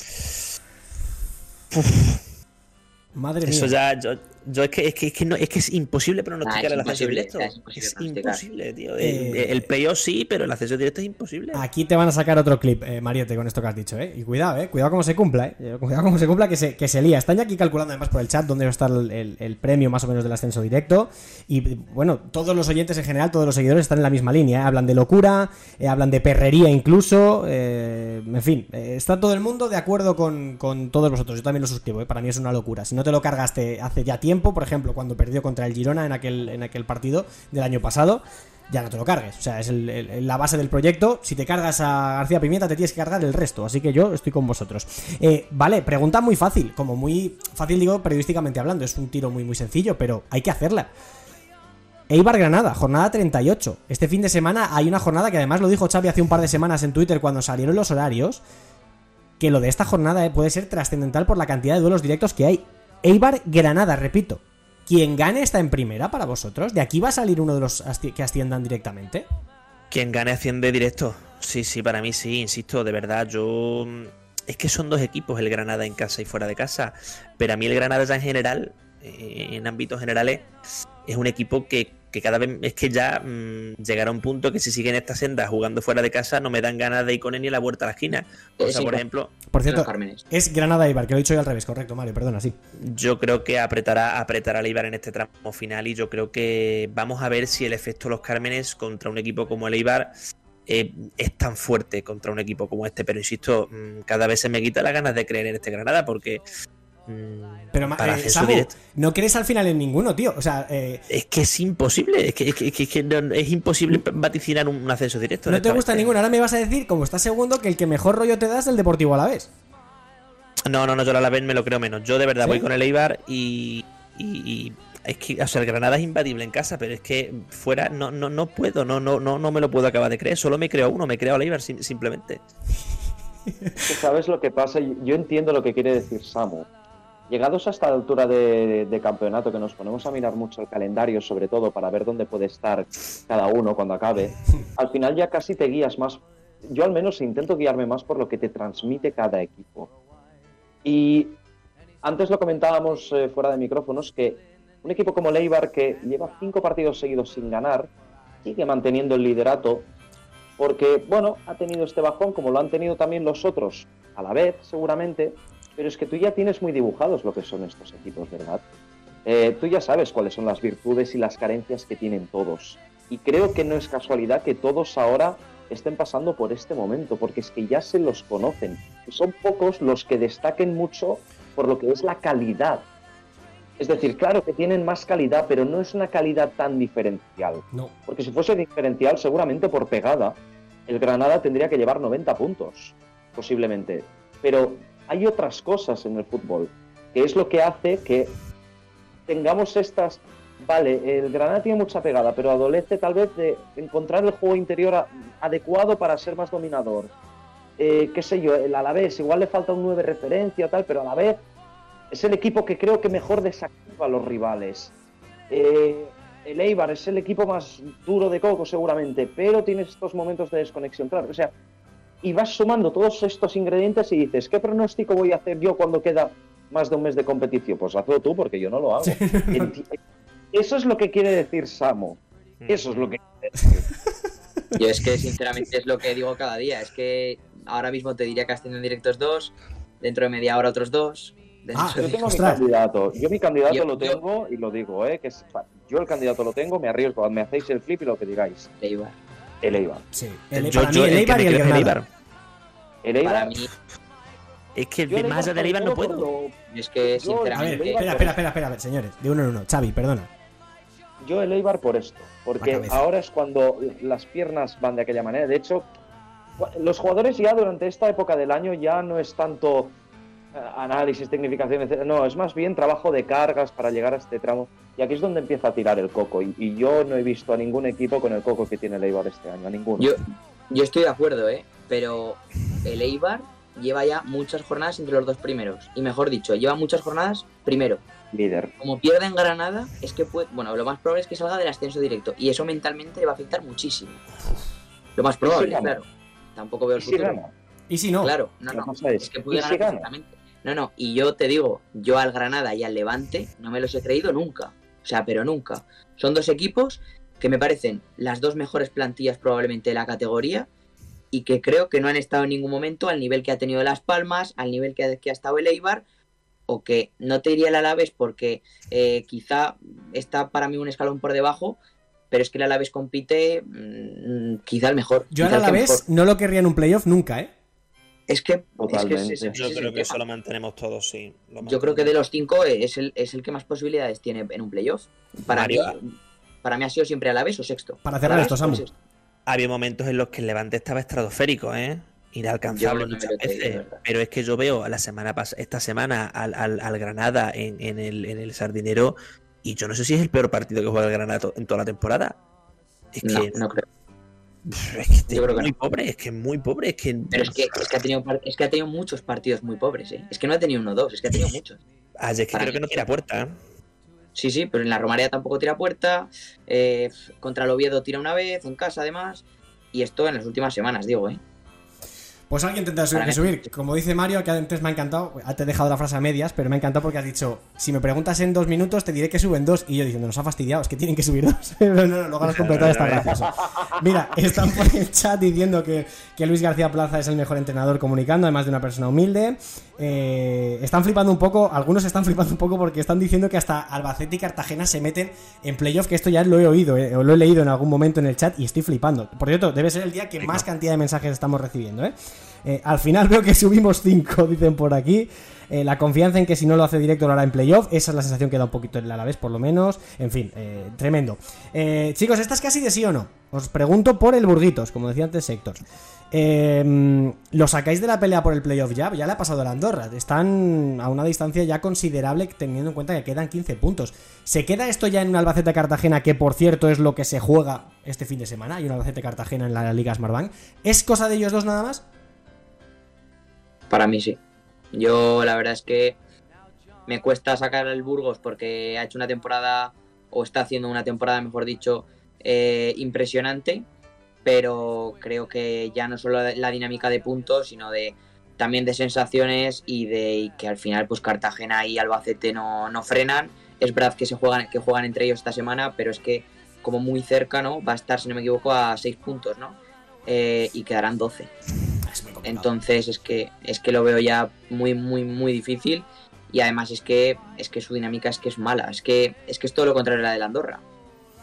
[SPEAKER 2] Madre
[SPEAKER 5] Eso
[SPEAKER 2] mía.
[SPEAKER 5] ya, yo, yo es, que, es, que, es, que no, es que es imposible pronosticar
[SPEAKER 4] Ah, es
[SPEAKER 5] el ascenso
[SPEAKER 4] imposible,
[SPEAKER 5] directo.
[SPEAKER 4] es imposible
[SPEAKER 5] Es
[SPEAKER 4] pronosticar.
[SPEAKER 5] imposible, tío.
[SPEAKER 2] Eh,
[SPEAKER 5] el, playoff sí, pero el ascenso directo es imposible.
[SPEAKER 2] Aquí te van a sacar otro clip, eh, Mariette, con esto que has dicho, ¿eh? Y cuidado, ¿eh? Cuidado cómo se cumpla, ¿eh? Eh, Cuidado cómo se cumpla, que se, que se lía. Están ya aquí calculando además por el chat dónde va a estar el, el- el premio más o menos del ascenso directo. Y bueno, todos los oyentes en general, todos los seguidores están en la misma línea, ¿eh? Hablan de locura, eh, hablan de perrería incluso, eh, en fin, eh, está todo el mundo de acuerdo con, con todos vosotros. Yo también lo suscribo, ¿eh? Para mí es una locura. Si no te lo cargaste hace ya tiempo, por ejemplo, cuando perdió contra el Girona en aquel, partido del año pasado, ya no te lo cargues. O sea, es la base del proyecto. Si te cargas a García Pimienta, te tienes que cargar el resto. Así que yo estoy con vosotros. Eh, vale, pregunta muy fácil. Como muy fácil, digo, periodísticamente hablando. Es un tiro muy, muy sencillo, pero hay que hacerla. Eibar Granada, jornada 38. Este fin de semana hay una jornada que además lo dijo Xavi hace un par de semanas en Twitter cuando salieron los horarios. Que lo de esta jornada eh, puede ser trascendental por la cantidad de duelos directos que hay. Eibar Granada, repito. Quien gane está en primera para vosotros. ¿De aquí va a salir uno de los que asciendan directamente?
[SPEAKER 5] Quien gane asciende directo. Sí, sí, para mí sí, insisto, de verdad, yo... mm, Es que son dos equipos, el Granada en casa y fuera de casa. Pero a mí el Granada ya en general, eh, en ámbitos generales, es un equipo que, que cada vez es que ya mm, llegará a un punto que si siguen esta senda jugando fuera de casa no me dan ganas de ir con él ni a la vuelta a la esquina. O
[SPEAKER 4] Eh,
[SPEAKER 5] sea,
[SPEAKER 4] sí,
[SPEAKER 5] por ejemplo,
[SPEAKER 2] Por cierto,
[SPEAKER 4] Los Cármenes.
[SPEAKER 2] es Granada Eibar, que lo he dicho yo al revés, correcto, Mario, perdona, sí.
[SPEAKER 5] Yo creo que apretará, apretará al Eibar en este tramo final y yo creo que vamos a ver si el efecto Los Cármenes contra un equipo como el Eibar eh, es tan fuerte contra un equipo como este. Pero insisto, mm, cada vez se me quita las ganas de creer en este Granada porque
[SPEAKER 2] Pero,
[SPEAKER 5] para
[SPEAKER 2] eh, Samu,
[SPEAKER 5] directo-
[SPEAKER 2] no crees al final en ninguno, tío. O sea, eh,
[SPEAKER 5] es que es imposible, es que, es que- es que- es que no- es imposible vaticinar un, un ascenso directo.
[SPEAKER 2] no te gusta ninguno. Ahora me vas a decir, como estás segundo, que el que mejor rollo te da es el Deportivo Alavés.
[SPEAKER 5] No, no, no, yo a la vez me lo creo menos. Yo de verdad
[SPEAKER 2] ¿Sí?
[SPEAKER 5] voy con el Eibar y, y- y es que, o sea, el Granada es imbatible en casa, pero es que fuera no, no, no puedo, no, no, no, no me lo puedo acabar de creer. Solo me creo uno, me creo al Eibar sim- simplemente.
[SPEAKER 3] ¿Sabes lo que pasa? Yo entiendo lo que quiere decir Samu. Llegados a esta altura de, de campeonato, que nos ponemos a mirar mucho el calendario, sobre todo para ver dónde puede estar cada uno cuando acabe, al final ya casi te guías más. Yo al menos intento guiarme más por lo que te transmite cada equipo. Y antes lo comentábamos eh, fuera de micrófonos que un equipo como Leibar, que lleva cinco partidos seguidos sin ganar, sigue manteniendo el liderato porque, bueno, ha tenido este bajón como lo han tenido también los otros, a la vez, seguramente, pero es que tú ya tienes muy dibujados lo que son estos equipos, ¿verdad? Eh, tú ya sabes cuáles son las virtudes y las carencias que tienen todos. Y creo que no es casualidad que todos ahora estén pasando por este momento, porque es que ya se los conocen. Y son pocos los que destaquen mucho por lo que es la calidad. Es decir, claro que tienen más calidad, pero no es una calidad tan diferencial.
[SPEAKER 2] No.
[SPEAKER 3] Porque si fuese diferencial, seguramente por pegada, el Granada tendría que llevar 90 puntos, posiblemente. Pero hay otras cosas en el fútbol, que es lo que hace que tengamos estas... Vale, el Granada tiene mucha pegada, pero adolece tal vez de encontrar el juego interior a- adecuado para ser más dominador. Eh, qué sé yo, el Alavés, igual le falta un 9 referencia tal, pero a la vez es el equipo que creo que mejor desactiva a los rivales. Eh, el Eibar es el equipo más duro de coco seguramente, pero tiene estos momentos de desconexión, claro. O sea, y vas sumando todos estos ingredientes y dices, ¿qué pronóstico voy a hacer yo cuando queda más de un mes de competición? Pues hazlo tú, porque yo no lo hago. Eso es lo que quiere decir Samo. Eso es lo que quiere decir.
[SPEAKER 4] Yo es que sinceramente es lo que digo cada día. Es que ahora mismo te diría que ascienden directos dos, dentro de media hora otros dos.
[SPEAKER 2] Ah,
[SPEAKER 3] Yo tengo mi candidato. Yo mi candidato
[SPEAKER 4] Yo-
[SPEAKER 3] lo
[SPEAKER 4] yo-
[SPEAKER 3] tengo y lo digo, ¿eh? Que es, yo el candidato lo tengo, me arriesgo, me hacéis el flip y lo que digáis. El Eibar.
[SPEAKER 2] Sí. El,
[SPEAKER 5] Yo-
[SPEAKER 2] para
[SPEAKER 5] yo
[SPEAKER 2] mí el Eibar y el Granada.
[SPEAKER 5] Eibar.
[SPEAKER 3] El Eibar.
[SPEAKER 4] Para mí,
[SPEAKER 5] Es que
[SPEAKER 3] Yo
[SPEAKER 5] de más allá del Eibar no puedo.
[SPEAKER 4] Es que,
[SPEAKER 3] Yo-
[SPEAKER 2] A ver,
[SPEAKER 4] sinceramente,
[SPEAKER 2] espera, espera, espera, espera, a ver, señores, de uno en uno. Xavi, perdona.
[SPEAKER 3] Yo el Eibar por esto, porque ahora es cuando las piernas van de aquella manera. De hecho, los jugadores ya durante esta época del año ya no es tanto análisis, tecnificación, etc. No, es más bien trabajo de cargas para llegar a este tramo. Y aquí es donde empieza a tirar el coco. Y, y yo no he visto a ningún equipo con el coco que tiene el Eibar este año, a ninguno.
[SPEAKER 4] yo, yo estoy de acuerdo, ¿eh? Pero el Eibar lleva ya muchas jornadas entre los dos primeros. Y mejor dicho, lleva muchas jornadas primero.
[SPEAKER 3] Líder.
[SPEAKER 4] Como pierde en Granada, es que puede, bueno, lo más probable es que salga del ascenso directo. Y eso mentalmente le va a afectar muchísimo. Lo más probable, claro. Tampoco veo
[SPEAKER 3] ¿Y
[SPEAKER 4] el
[SPEAKER 3] si
[SPEAKER 4] futuro.
[SPEAKER 3] gana?
[SPEAKER 2] ¿Y si no?
[SPEAKER 4] Claro, no,
[SPEAKER 3] La
[SPEAKER 4] no.
[SPEAKER 3] cosa es,
[SPEAKER 4] que puede
[SPEAKER 3] ¿y
[SPEAKER 4] ganar
[SPEAKER 3] si gana?
[SPEAKER 4] perfectamente. No, no, y yo te digo, yo al Granada y al Levante no me los he creído nunca. O sea, pero nunca. Son dos equipos que me parecen las dos mejores plantillas probablemente de la categoría y que creo que no han estado en ningún momento al nivel que ha tenido Las Palmas, al nivel que ha, que ha estado el Eibar, o que no te diría el Alavés porque eh, quizá está para mí un escalón por debajo, pero es que el Alavés compite mm, quizá el mejor.
[SPEAKER 2] Yo vez
[SPEAKER 4] mejor.
[SPEAKER 2] no lo querría en un playoff nunca, ¿eh?
[SPEAKER 4] Es que, es que
[SPEAKER 5] Yo
[SPEAKER 4] es el
[SPEAKER 5] creo que
[SPEAKER 4] tema.
[SPEAKER 5] eso lo mantenemos todos, sí. lo
[SPEAKER 4] Yo creo que de los cinco es el, es el que más posibilidades tiene en un playoff. Para mí, para mí ha sido siempre a la vez o sexto.
[SPEAKER 2] Para cerrar esto, Samu.
[SPEAKER 5] Había momentos en los que el Levante estaba estratosférico, ¿eh? Inalcanzable
[SPEAKER 4] Yo
[SPEAKER 5] muchas veces. Pero es que yo veo a la semana pas- esta semana al, al- al Granada en, en el, en el Sardinero y yo no sé si es el peor partido que juega el Granada en toda la temporada. Es
[SPEAKER 4] No,
[SPEAKER 5] que,
[SPEAKER 4] no creo.
[SPEAKER 5] Es, que es
[SPEAKER 4] Yo creo que
[SPEAKER 5] muy
[SPEAKER 4] no.
[SPEAKER 5] pobre, es que es muy pobre, es que...
[SPEAKER 4] Pero es que, es, que ha tenido, es que ha tenido muchos partidos muy pobres, ¿eh? Es que no ha tenido uno o dos, es que ha tenido muchos.
[SPEAKER 5] Ayer es que
[SPEAKER 4] para
[SPEAKER 5] creo
[SPEAKER 4] mí-
[SPEAKER 5] que no tira puerta, ¿eh?
[SPEAKER 4] Sí, sí, pero en la Romareda tampoco tira puerta. eh, contra el Oviedo tira una vez, en casa además. Y esto en las últimas semanas, digo, ¿eh?
[SPEAKER 2] Pues alguien tendrá que subir. Como dice Mario, que antes me ha encantado, te he dejado la frase a medias, pero me ha encantado porque has dicho, si me preguntas en dos minutos, te diré que suben dos. Y yo diciendo, nos ha fastidiado, es que tienen que subir dos. no, no, no, luego lo has completado, está gracioso. Mira, están por el chat diciendo que, que Luis García Plaza es el mejor entrenador comunicando, además de una persona humilde. Eh, están flipando un poco, algunos están flipando un poco porque están diciendo que hasta Albacete y Cartagena se meten en playoff, que esto ya lo he oído, eh, o lo he leído en algún momento en el chat y estoy flipando. Por cierto, debe ser el día que más cantidad de mensajes estamos recibiendo, ¿eh? Eh, al final veo que subimos 5, dicen por aquí. Eh, la confianza en que si no lo hace directo lo hará en playoff. Esa es la sensación que da un poquito el Alavés, por lo menos. En fin, eh, tremendo. Eh, chicos, ¿esta es casi de sí o no? Os pregunto por el Burguitos, como decía antes Héctor. Eh, ¿Lo sacáis de la pelea por el playoff ya? Ya le ha pasado a la Andorra. Están a una distancia ya considerable teniendo en cuenta que quedan 15 puntos. ¿Se queda esto ya en un Albacete Cartagena, que por cierto es lo que se juega este fin de semana? Hay un Albacete Cartagena en la Liga Smartbank. ¿Es cosa de ellos dos nada más?
[SPEAKER 4] Para mí sí. Yo la verdad es que me cuesta sacar el Burgos porque ha hecho una temporada, o está haciendo una temporada, mejor dicho, eh, impresionante, pero creo que ya no solo la dinámica de puntos, sino de también de sensaciones y de que al final pues Cartagena y Albacete no, no frenan. Es verdad que se juegan, que juegan entre ellos esta semana, pero es que como muy cerca, ¿no? Va a estar, si no me equivoco, a 6 puntos, ¿no? Eh, y quedarán 12.
[SPEAKER 2] Es muy complicado.
[SPEAKER 4] Entonces es que es que lo veo ya muy muy muy difícil y además es que es que su dinámica es que es mala, es que es que es todo lo contrario a la de la Andorra.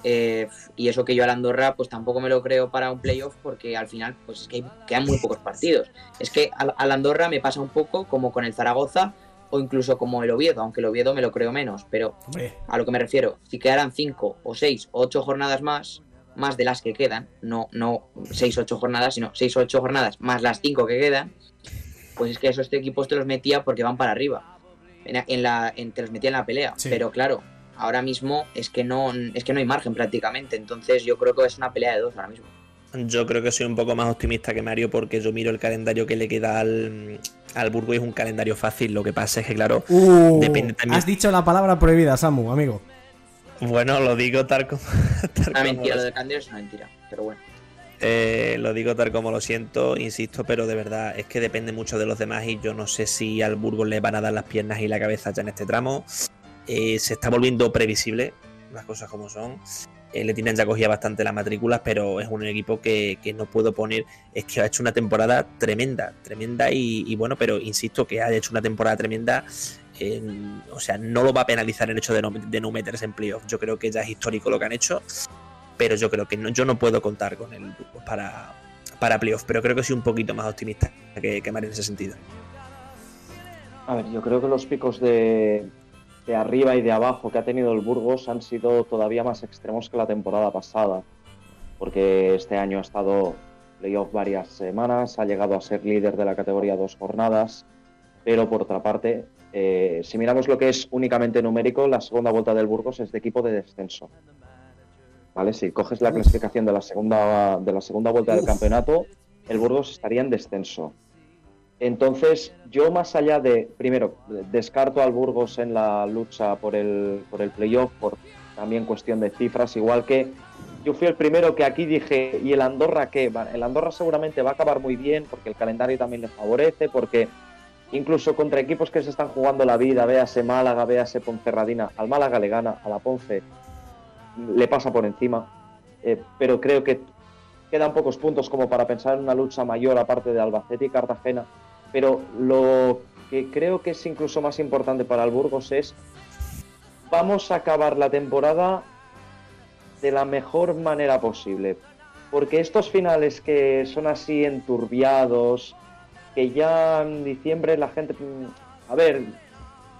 [SPEAKER 4] Eh, y eso que yo a la Andorra pues tampoco me lo creo para un playoff porque al final pues es que hay- quedan muy pocos partidos. Es que a, a la Andorra me pasa un poco como con el Zaragoza o incluso como el Oviedo, aunque el Oviedo me lo creo menos, pero
[SPEAKER 2] Hombre,
[SPEAKER 4] a lo que me refiero, si quedaran 5 o 6 o 8 jornadas más, más de las que quedan, no, no 6 o 8 jornadas, sino 6 o 8 jornadas más las 5 que quedan, pues es que esos equipos te los metía porque van para arriba. En, en la, en- te los metía en la pelea.
[SPEAKER 2] Sí.
[SPEAKER 4] Pero claro, ahora mismo es que no es que no hay margen prácticamente. Entonces yo creo que es una pelea de dos ahora mismo.
[SPEAKER 5] Yo creo que soy un poco más optimista que Mario porque yo miro el calendario que le queda al, al Burgos y es un calendario fácil. Lo que pasa es que, claro,
[SPEAKER 2] Uh,
[SPEAKER 5] Depende también.
[SPEAKER 2] Has dicho la palabra prohibida, Samu, amigo.
[SPEAKER 5] Bueno, lo digo tal como, tal
[SPEAKER 4] Una
[SPEAKER 5] como
[SPEAKER 4] mentira,
[SPEAKER 5] lo
[SPEAKER 4] lo de es una mentira. Pero bueno.
[SPEAKER 5] Eh, lo digo tal como lo siento, insisto, pero de verdad es que depende mucho de los demás y yo no sé si al Burgos le van a dar las piernas y la cabeza ya en este tramo. Eh, se está volviendo previsible, las cosas como son. Eh, le tienen ya cogida bastante las matrículas, pero es un equipo que, que no puedo poner. Es que ha hecho una temporada tremenda, tremenda y, y bueno, pero insisto que ha hecho una temporada tremenda. O sea, no lo va a penalizar el hecho de no, meterse en playoff. Yo creo que ya es histórico lo que han hecho pero yo creo que no, yo no puedo contar con el Burgos para, para playoff, pero creo que soy un poquito más optimista que, que Mario en ese sentido.
[SPEAKER 3] A ver, yo creo que los picos de, de arriba y de abajo que ha tenido el Burgos han sido todavía más extremos que la temporada pasada, porque este año ha estado playoff varias semanas, ha llegado a ser líder de la categoría dos jornadas, pero por otra parte, eh, si miramos lo que es únicamente numérico, la segunda vuelta del Burgos es de equipo de descenso. ¿Vale? Si coges la clasificación de la segunda, de la segunda vuelta del campeonato, el Burgos estaría en descenso. Entonces, yo más allá de, primero, descarto al Burgos en la lucha por el, por el playoff, por también cuestión de cifras, igual que yo fui el primero que aquí dije, ¿y el Andorra qué? El Andorra seguramente va a acabar muy bien porque el calendario también le favorece, porque incluso contra equipos que se están jugando la vida, véase Málaga, véase Ponferradina, al Málaga le gana, a la Ponce le pasa por encima, eh, pero creo que quedan pocos puntos como para pensar en una lucha mayor aparte de Albacete y Cartagena pero lo que creo que es incluso más importante para el Burgos es vamos a acabar la temporada de la mejor manera posible. Porque estos finales que son así enturbiados, que ya en diciembre la gente... A ver,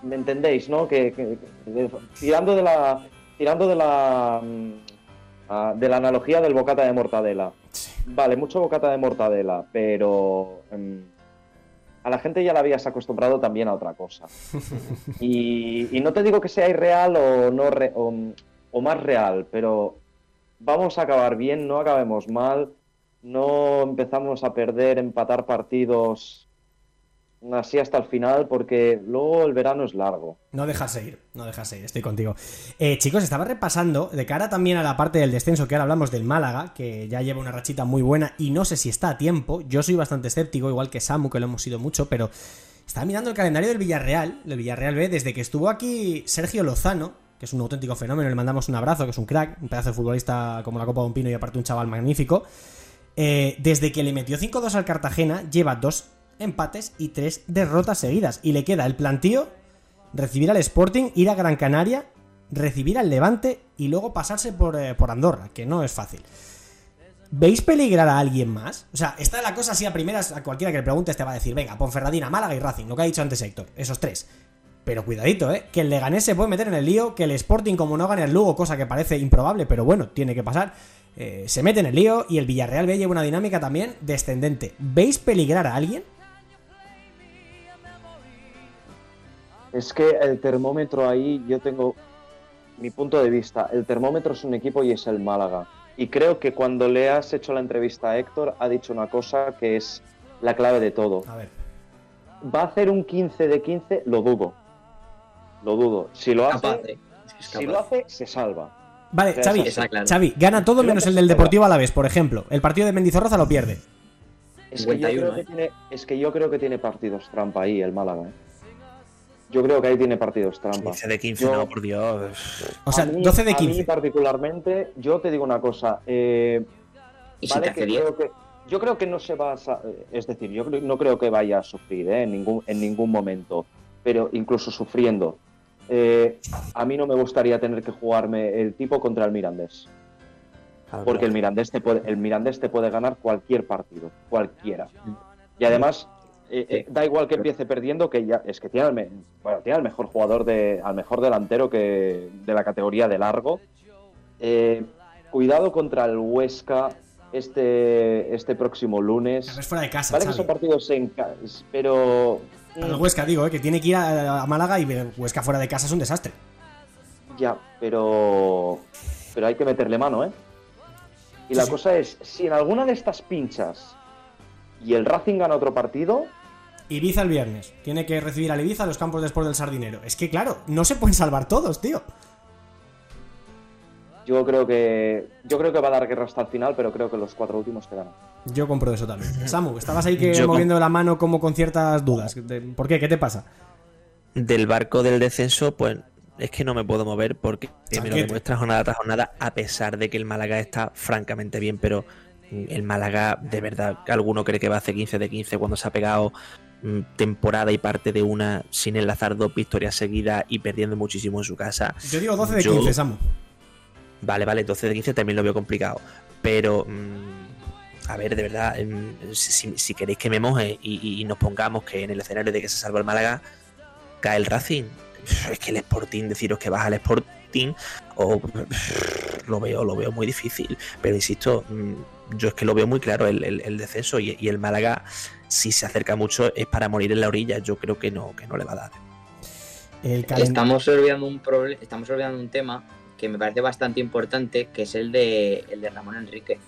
[SPEAKER 3] ¿me entendéis, no? Que, tirando de la... Tirando de la... Mm, de la analogía del bocata de mortadela. Vale, mucho bocata de mortadela, pero... Em, a la gente ya la habías acostumbrado también a otra cosa. Y, no te digo que sea irreal o, no o, más real, pero vamos a acabar bien, no acabemos mal, no empezamos a perder, empatar partidos así hasta el final, porque luego el verano es largo.
[SPEAKER 2] No dejarse ir, no dejarse ir, estoy contigo. Eh, chicos, estaba repasando, de cara también a la parte del descenso, que ahora hablamos del Málaga, que ya lleva una rachita muy buena y no sé si está a tiempo. Yo soy bastante escéptico, igual que Samu, que lo hemos sido mucho, pero estaba mirando el calendario del Villarreal, del Villarreal B, desde que estuvo aquí Sergio Lozano, que es un auténtico fenómeno, le mandamos un abrazo, que es un crack, un pedazo de futbolista como la Copa de un Pino y aparte un chaval magnífico. Eh, desde que le metió 5-2 al Cartagena, lleva dos empates y tres derrotas seguidas. Y le queda el plantío, recibir al Sporting, ir a Gran Canaria, recibir al Levante y luego pasarse por, eh, por Andorra, que no es fácil. ¿Veis peligrar a alguien más? O sea, está la cosa así a primeras, a cualquiera que le pregunte te va a decir, venga, Ponferradina, Málaga y Racing, lo que ha dicho antes Héctor, esos tres. Pero cuidadito, ¿eh? Que el Leganés se puede meter en el lío, que el Sporting, como no gane el Lugo, cosa que parece improbable, pero bueno, tiene que pasar, eh, se mete en el lío y el Villarreal B lleva una dinámica también descendente. ¿Veis peligrar a alguien?
[SPEAKER 3] Es que el termómetro ahí, yo tengo mi punto de vista. El termómetro es un equipo y es el Málaga. Y creo que cuando le has hecho la entrevista a Héctor, ha dicho una cosa que es la clave de todo.
[SPEAKER 2] A ver.
[SPEAKER 3] ¿Va a hacer un 15 de 15? Lo dudo. Lo dudo. Si lo hace, si lo hace se salva.
[SPEAKER 2] Vale, Xavi, Xavi, gana todo menos el del Deportivo a la vez, por ejemplo. El partido de Mendizorroza lo pierde.
[SPEAKER 3] Es que, yo creo que ¿eh? tiene, es que yo creo que tiene partidos trampa ahí el Málaga. ¿eh? Yo creo que ahí tiene partidos trampa.
[SPEAKER 5] 15 de 15, no, por Dios.
[SPEAKER 2] O sea, 12 de 15. A mí
[SPEAKER 3] particularmente, yo te digo una cosa. Eh, vale que creo que, yo creo que no se va a... Es decir, yo no creo que vaya a sufrir eh, en, ningún, en ningún momento. Pero incluso sufriendo. Eh, a mí no me gustaría tener que jugarme el tipo contra el Mirandés. Porque el Mirandés, te puede, el Mirandés te puede ganar cualquier partido. Cualquiera. Y además eh, eh, da igual que empiece perdiendo, que ya es que tiene al, bueno, tiene al mejor jugador, de, al mejor delantero que de la categoría de largo. Eh, cuidado contra el Huesca este, este próximo lunes.
[SPEAKER 2] Es fuera de casa.
[SPEAKER 3] Vale que son partidos en casa, pero.
[SPEAKER 2] el Huesca, digo, que tiene que ir a, Málaga y Huesca fuera de casa es un desastre.
[SPEAKER 3] Ya, pero. Pero hay que meterle mano, ¿eh? Y la cosa es, si en alguna de estas pinchas y el Racing gana otro partido,
[SPEAKER 2] Ibiza el viernes. Tiene que recibir al Ibiza a los campos después del Sardinero. Es que, claro, no se pueden salvar todos, tío.
[SPEAKER 3] Yo creo que. Yo creo que va a dar guerra hasta el final, pero creo que los cuatro últimos quedan.
[SPEAKER 2] Yo compro eso también. Samu, estabas ahí que moviendo la mano como con ciertas dudas. ¿Por qué? ¿Qué te pasa?
[SPEAKER 5] Del barco del descenso, pues es que no me puedo mover porque me lo demuestra jornada tras jornada, a pesar de que el Málaga está francamente bien, pero el Málaga, de verdad, alguno cree que va a hacer 15 de 15 cuando se ha pegado Mm, temporada y parte de una sin enlazar dos victorias seguidas y perdiendo muchísimo en su casa.
[SPEAKER 2] Yo digo 12 de 15, Samu.
[SPEAKER 5] Vale, vale, 12 de 15 también lo veo complicado. Pero, mm, a ver, de verdad, mm, si, queréis que me moje y, nos pongamos que en el escenario de que se salva el Málaga, cae el Racing. Es que el Sporting, deciros que baja el Sporting, o lo veo, lo veo muy difícil. Pero insisto, mm, yo es que lo veo muy claro el, el- el descenso y, y el Málaga, si se acerca mucho, es para morir en la orilla. Yo creo que no, que no le va a dar.
[SPEAKER 2] El
[SPEAKER 4] Estamos olvidando un estamos olvidando un tema que me parece bastante importante, que es el de el de Ramón Enrique.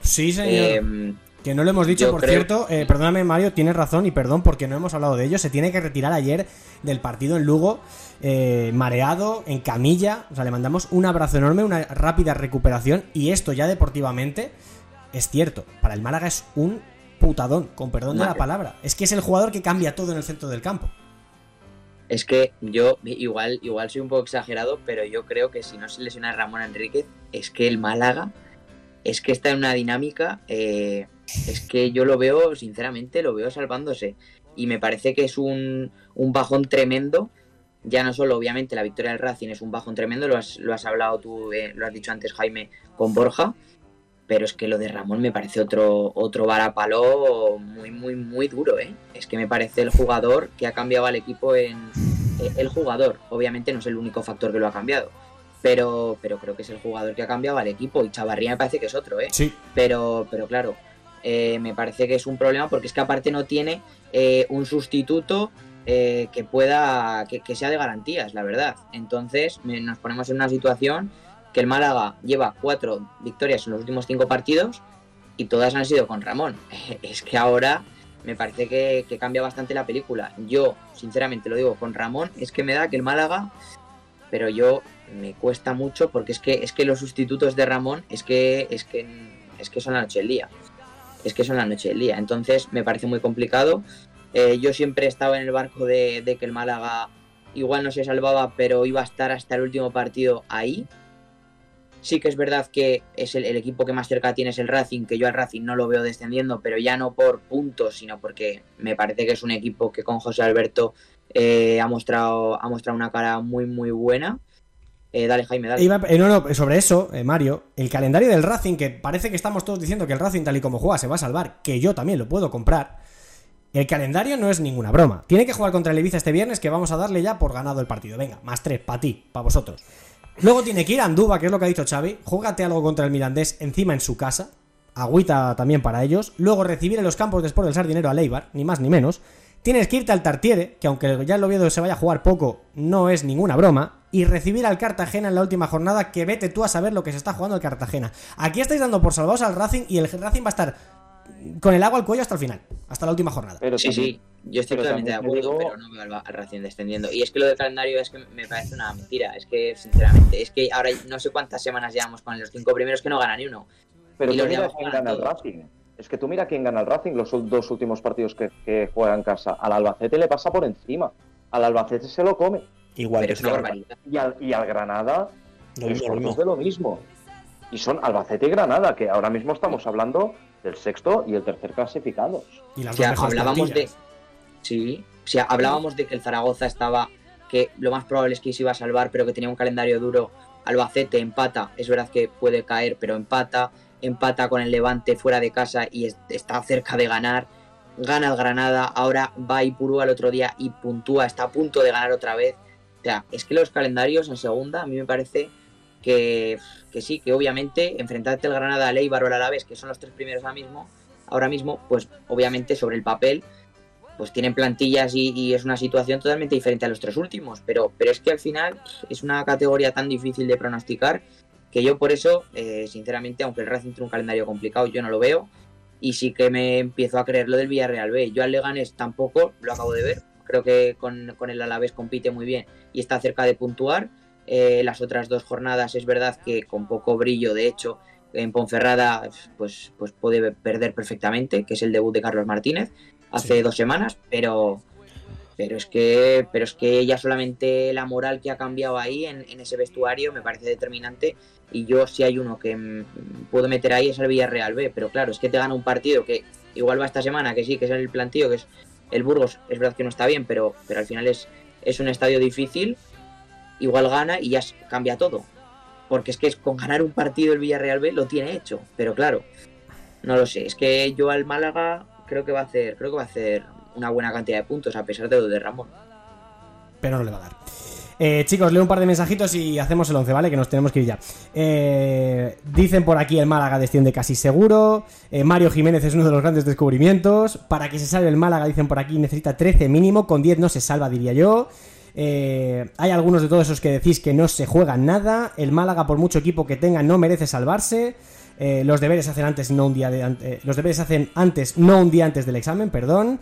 [SPEAKER 2] Sí, señor.
[SPEAKER 4] Em,
[SPEAKER 2] Que no lo hemos dicho, por
[SPEAKER 4] creo-
[SPEAKER 2] cierto. eh, perdóname, Mario, tienes razón y perdón porque no hemos hablado de ello. Se tiene que retirar ayer del partido en Lugo, eh, mareado, en camilla. O sea, le mandamos un abrazo enorme, una rápida recuperación. Y esto ya deportivamente es cierto. Para el Málaga es un putadón, con perdón de la palabra. Es que es el jugador que cambia todo en el centro del campo.
[SPEAKER 4] Es que yo igual, igual soy un poco exagerado, pero yo creo que si no se lesiona Ramón Enríquez, es que el Málaga es que está en una dinámica, eh, es que yo lo veo, sinceramente, lo veo salvándose. Y me parece que es un, un bajón tremendo. Ya no solo, obviamente, la victoria del Racing es un bajón tremendo, lo has, lo has hablado tú, eh, lo has dicho antes, Jaime, con Borja. Pero es que lo de Ramón me parece otro, otro varapalo muy, muy, muy duro, ¿eh? Es que me parece el jugador que ha cambiado al equipo en... eh, El jugador, obviamente no es el único factor que lo ha cambiado. Pero, pero creo que es el jugador que ha cambiado al equipo. Y Chavarría me parece que es otro, ¿eh?
[SPEAKER 2] Sí.
[SPEAKER 4] Pero, pero claro, eh, me parece que es un problema porque es que aparte no tiene eh, un sustituto eh, que pueda, que, que sea de garantías, la verdad. Entonces me- nos ponemos en una situación que el Málaga lleva cuatro victorias en los últimos cinco partidos y todas han sido con Ramón. Es que ahora me parece que, cambia bastante la película. Yo, sinceramente lo digo, con Ramón es que me da que el Málaga, pero yo me cuesta mucho porque es que es que los sustitutos de Ramón es que es que es que son la noche del día. Es que son la noche del día. Entonces me parece muy complicado. Eh, yo siempre estaba en el barco de que el Málaga igual no se salvaba, pero iba a estar hasta el último partido ahí. Sí que es verdad que es el, equipo que más cerca tiene es el Racing, que yo al Racing no lo veo descendiendo, pero ya no por puntos, sino porque me parece que es un equipo que con José Alberto eh, ha, mostrado, ha mostrado una cara muy, muy buena. Eh, dale, Jaime, dale.
[SPEAKER 2] Iba- eh, sobre eso, eh, Mario, el calendario del Racing, que parece que estamos todos diciendo que el Racing tal y como juega se va a salvar, que yo también lo puedo comprar. El calendario no es ninguna broma. Tiene que jugar contra el Ibiza este viernes, que vamos a darle ya por ganado el partido. Venga, más tres, para ti, para vosotros. Luego tiene que ir a Andúba, que es lo que ha dicho Xavi. Júgate algo contra el Mirandés encima en su casa. Agüita también para ellos. Luego recibir en los campos de Sport del Sardinero a Leibar, ni más ni menos. Tienes que irte al Tartiere, que aunque ya el Oviedo se vaya a jugar poco, no es ninguna broma. Y recibir al Cartagena en la última jornada, que vete tú a saber lo que se está jugando el Cartagena. Aquí estáis dando por salvados al Racing y el Racing va a estar con el agua al cuello hasta el final, hasta la última jornada.
[SPEAKER 3] Pero
[SPEAKER 4] Sí,
[SPEAKER 3] también-
[SPEAKER 4] sí, yo estoy
[SPEAKER 3] pero
[SPEAKER 4] totalmente de acuerdo,
[SPEAKER 3] digo-
[SPEAKER 4] pero no veo al, al Racing descendiendo. Y es que lo del calendario es que me parece una mentira. Es que, sinceramente, es que ahora no sé cuántas semanas llevamos con los cinco primeros que no gana ni uno.
[SPEAKER 3] Pero
[SPEAKER 4] Y
[SPEAKER 3] tú
[SPEAKER 4] los
[SPEAKER 3] mira quién gana el. Racing. Es que tú mira quién gana el Racing los dos últimos partidos que, que juega en casa. Al Albacete le pasa por encima. Al Albacete se lo come.
[SPEAKER 5] Igual,
[SPEAKER 4] Pero es una barbaridad.
[SPEAKER 3] Y al, y al Granada,
[SPEAKER 5] mismo, lo
[SPEAKER 3] cuartos
[SPEAKER 5] mismo.
[SPEAKER 3] de lo mismo. Y son Albacete y Granada, que ahora mismo estamos hablando del sexto y el tercer clasificados.
[SPEAKER 2] Y las
[SPEAKER 4] O sea, hablábamos de. Sí, sea, hablábamos de que el Zaragoza estaba. que lo más probable es que se iba a salvar, pero que tenía un calendario duro. Albacete empata, es verdad que puede caer, pero empata. Empata con el Levante fuera de casa y es- está cerca de ganar. Gana el Granada, ahora va a Ipurú al otro día y puntúa, está a punto de ganar otra vez. O sea, es que los calendarios en segunda, a mí me parece que, que sí, que obviamente enfrentarte al Granada, al Eibar o al Alavés, que son los tres primeros ahora mismo, ahora mismo, pues obviamente sobre el papel, pues tienen plantillas y, y es una situación totalmente diferente a los tres últimos, pero, pero es que al final es una categoría tan difícil de pronosticar que yo por eso, eh, sinceramente, aunque el Racing tiene un calendario complicado, yo no lo veo y sí que me empiezo a creer lo del Villarreal B. Yo al Leganés tampoco lo acabo de ver, creo que con, con el Alavés compite muy bien y está cerca de puntuar. Eh, las otras dos jornadas es verdad que con poco brillo, de hecho, en Ponferrada pues, pues puede perder perfectamente, que es el debut de Carlos Martínez hace
[SPEAKER 2] Sí.
[SPEAKER 4] dos semanas, pero pero es que pero es que ya solamente la moral que ha cambiado ahí en, en ese vestuario me parece determinante y yo si hay uno que mm, puedo meter ahí es el Villarreal B, pero claro, es que te gana un partido que igual va esta semana, que sí, que es el plantío, que es el Burgos, es verdad que no está bien, pero, pero al final es, es un estadio difícil, igual gana y ya cambia todo. Porque es que es con ganar un partido el Villarreal B lo tiene hecho, pero claro, no lo sé, es que yo al Málaga creo que va a hacer, creo que va a hacer una buena cantidad de puntos a pesar de lo de Ramón.
[SPEAKER 2] pero no le va a dar. Eh, chicos, leo un par de mensajitos y hacemos el 11, ¿vale? Que nos tenemos que ir ya. Eh, dicen por aquí el Málaga desciende casi seguro. Eh, Mario Jiménez es uno de los grandes descubrimientos. Para que se salve el Málaga, dicen por aquí, necesita 13 mínimo. Con 10 no se salva, diría yo. Hay algunos de todos esos que decís que no se juega nada. El Málaga, por mucho equipo que tenga, no merece salvarse. Eh, los deberes se hacen antes, no un día de, eh, los deberes hacen antes, no un día antes del examen, perdón.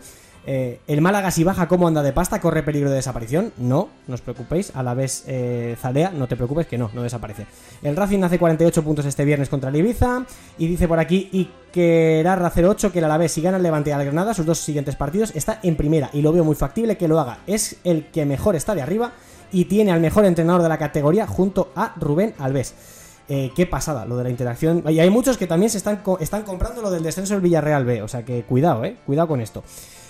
[SPEAKER 2] Eh, el Málaga si baja como anda de pasta, corre peligro de desaparición. No, no os preocupéis. A la vez eh, Zalea, no te preocupes que no, no desaparece. El Racing hace 48 puntos este viernes contra el Ibiza. Y dice por aquí Ikerarra 08 que el Alavés si gana el Levante al Granada, sus dos siguientes partidos, está en primera. Y lo veo muy factible que lo haga. Es el que mejor está de arriba y tiene al mejor entrenador de la categoría junto a Rubén Alves. Eh, qué pasada lo de la interacción. Y hay muchos que también se están, están comprando lo del descenso del Villarreal B. O sea que cuidado, eh. Cuidado con esto.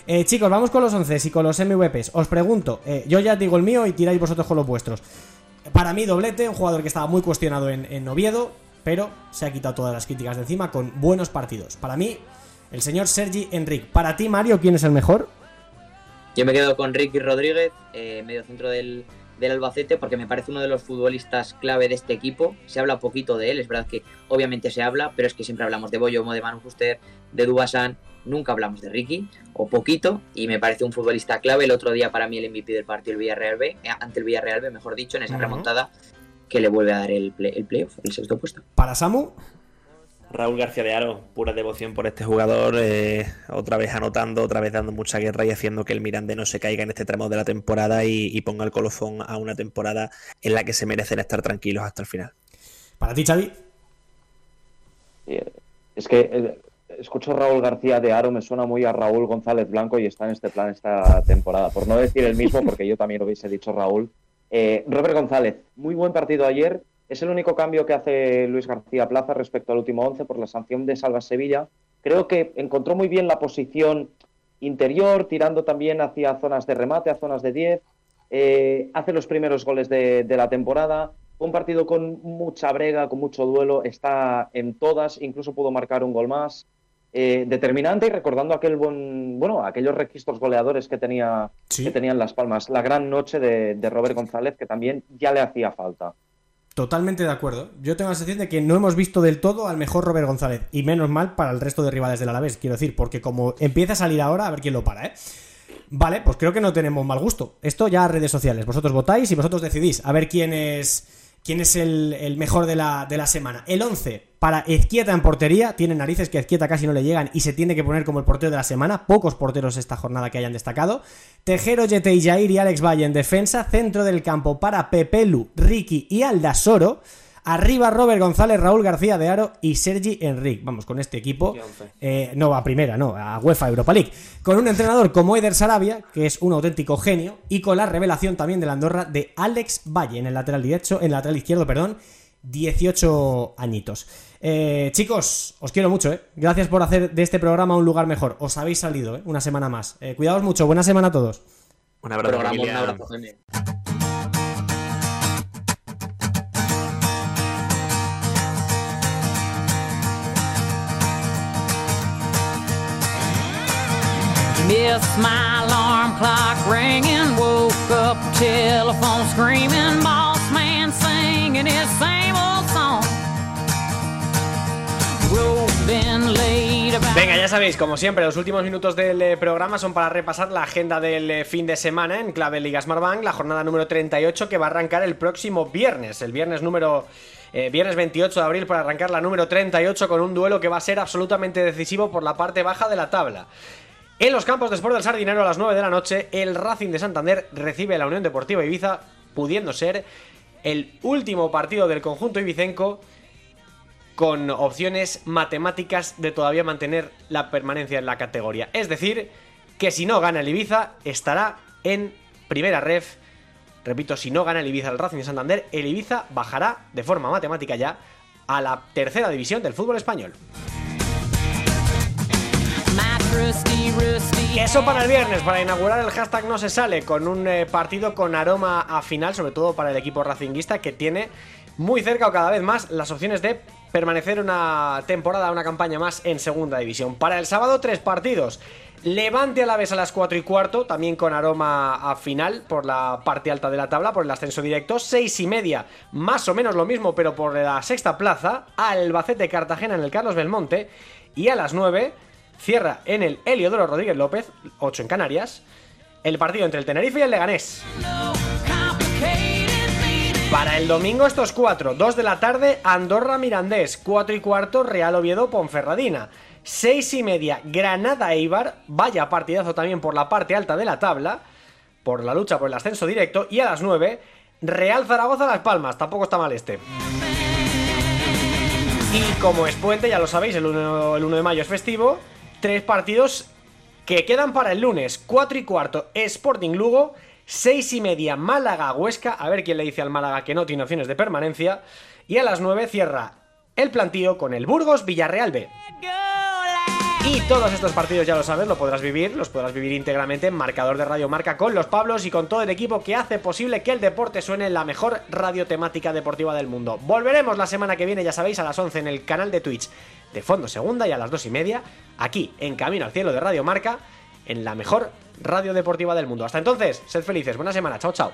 [SPEAKER 2] Eh, chicos, vamos con los 11 y con los MVPs. Os pregunto, eh, yo ya digo el mío y tiráis vosotros con los vuestros. Para mí, doblete, un jugador que estaba muy cuestionado en, en Oviedo, pero se ha quitado todas las críticas de encima con buenos partidos. Para mí, el señor Sergi Enric. Para ti, Mario, ¿quién es el mejor?
[SPEAKER 4] Yo me quedo con Ricky Rodríguez, eh, medio centro del, del Albacete, porque me parece uno de los futbolistas clave de este equipo. Se habla poquito de él, es verdad que obviamente se habla, pero es que siempre hablamos de Boyo, de Manu Fuster, de Dubasan, nunca hablamos de Ricky, o poquito, y me parece un futbolista clave. El otro día para mí el MVP del partido el Villarreal B, eh, ante el Villarreal B, mejor dicho, en esa remontada que le vuelve a dar el, play- el playoff, el sexto puesto.
[SPEAKER 2] Para Samu,
[SPEAKER 5] Raúl García de Aro, pura devoción por este jugador, eh, otra vez anotando, otra vez dando mucha guerra y haciendo que el Mirande no se caiga en este tramo de la temporada y, y ponga el colofón a una temporada en la que se merecen estar tranquilos hasta el final.
[SPEAKER 2] para ti, Xavi.
[SPEAKER 3] Eh, Es que eh, escucho a Raúl García de Aro, me suena muy a Raúl González Blanco y está en este plan esta temporada. Por no decir el mismo, porque yo también lo hubiese dicho Raúl. Eh, Robert González, muy buen partido ayer. Es el único cambio que hace Luis García Plaza respecto al último 11 por la sanción de Salva Sevilla. Creo que encontró muy bien la posición interior, tirando también hacia zonas de remate, a zonas de 10. Eh, hace los primeros goles de, de la temporada. Un partido con mucha brega, con mucho duelo. Está en todas, incluso pudo marcar un gol más. Eh, determinante y recordando aquel buen, bueno, aquellos registros goleadores que tenía,
[SPEAKER 2] Sí.
[SPEAKER 3] que tenían Las Palmas. La gran noche de, de Robert González, que también ya le hacía falta.
[SPEAKER 2] Totalmente de acuerdo. Yo tengo la sensación de que no hemos visto del todo al mejor Robert González. Y menos mal para el resto de rivales del Alavés, quiero decir, porque como empieza a salir ahora, a ver quién lo para, ¿eh? Vale, pues creo que no tenemos mal gusto. Esto ya redes sociales. Vosotros votáis y vosotros decidís a ver quién es quién es el, mejor de la, de la semana. El 11 para Ezquieta en portería. Tiene narices que a casi no le llegan y se tiene que poner como el portero de la semana. Pocos porteros esta jornada que hayan destacado. Tejero, Yete y Jair y Alex Valle en defensa. Centro del campo para Pepelu, Ricky y Aldasoro. Arriba Robert González, Raúl García de Aro y Sergi Enric. Vamos, con este equipo. eh, no, a primera, no, a UEFA Europa League. Con un entrenador como Eder Sarabia, que es un auténtico genio, y con la revelación también de la Andorra de Alex Valle en el lateral derecho, en el lateral izquierdo, perdón, 18 añitos. Eh, chicos, os quiero mucho, ¿eh? Gracias por hacer de este programa un lugar mejor. Os habéis salido, ¿eh? Una semana más. Eh, cuidaos mucho, buena semana a todos.
[SPEAKER 5] Un abrazo,
[SPEAKER 4] un abrazo,
[SPEAKER 11] My alarm clock ringing, woke up screaming, boss man singing his same old
[SPEAKER 2] Venga, ya sabéis, como siempre, los últimos minutos del eh, programa son para repasar la agenda del eh, fin de semana en clave Liga Smartbank, la jornada número 38 que va a arrancar el próximo viernes, el viernes número eh, viernes 28 de abril para arrancar la número 38 con un duelo que va a ser absolutamente decisivo por la parte baja de la tabla. En los campos de Sport del Sardinero a las 9 de la noche, el Racing de Santander recibe a la Unión Deportiva Ibiza, pudiendo ser el último partido del conjunto ibicenco con opciones matemáticas de todavía mantener la permanencia en la categoría. Es decir, que si no gana el Ibiza, estará en primera ref. Repito, si no gana el Ibiza el Racing de Santander, el Ibiza bajará de forma matemática ya a la tercera división del fútbol español. Eso para el viernes, para inaugurar el hashtag no se sale, con un eh, partido con aroma a final, sobre todo para el equipo racinguista que tiene muy cerca o cada vez más las opciones de permanecer una temporada, una campaña más en segunda división. Para el sábado, tres partidos. Levante a la vez a las 4 y cuarto, también con aroma a final por la parte alta de la tabla, por el ascenso directo. 6 y media, más o menos lo mismo, pero por la sexta plaza. Albacete Cartagena en el Carlos Belmonte. Y a las 9 cierra en el Heliodoro Rodríguez López, 8 en Canarias, el partido entre el Tenerife y el Leganés. Para el domingo estos cuatro, 2 de la tarde Andorra Mirandés, 4 y cuarto Real Oviedo Ponferradina, 6 y media Granada Eibar, vaya partidazo también por la parte alta de la tabla, por la lucha por el ascenso directo, y a las 9 Real Zaragoza Las Palmas, tampoco está mal este. Y como es puente, ya lo sabéis, el 1, el 1 de mayo es festivo, tres partidos que quedan para el lunes, 4 y cuarto Sporting Lugo, 6 y media Málaga Huesca, a ver quién le dice al Málaga que no tiene opciones de permanencia, y a las 9 cierra el plantío con el Burgos Villarreal B. Y todos estos partidos ya lo sabes, lo podrás vivir, los podrás vivir íntegramente en marcador de Radio Marca con los Pablos y con todo el equipo que hace posible que el deporte suene en la mejor radio temática deportiva del mundo. Volveremos la semana que viene, ya sabéis, a las 11 en el canal de Twitch de Fondo Segunda y a las 2 y media aquí en Camino al Cielo de Radio Marca en la mejor radio deportiva del mundo. Hasta entonces, sed felices, buena semana, chao chao.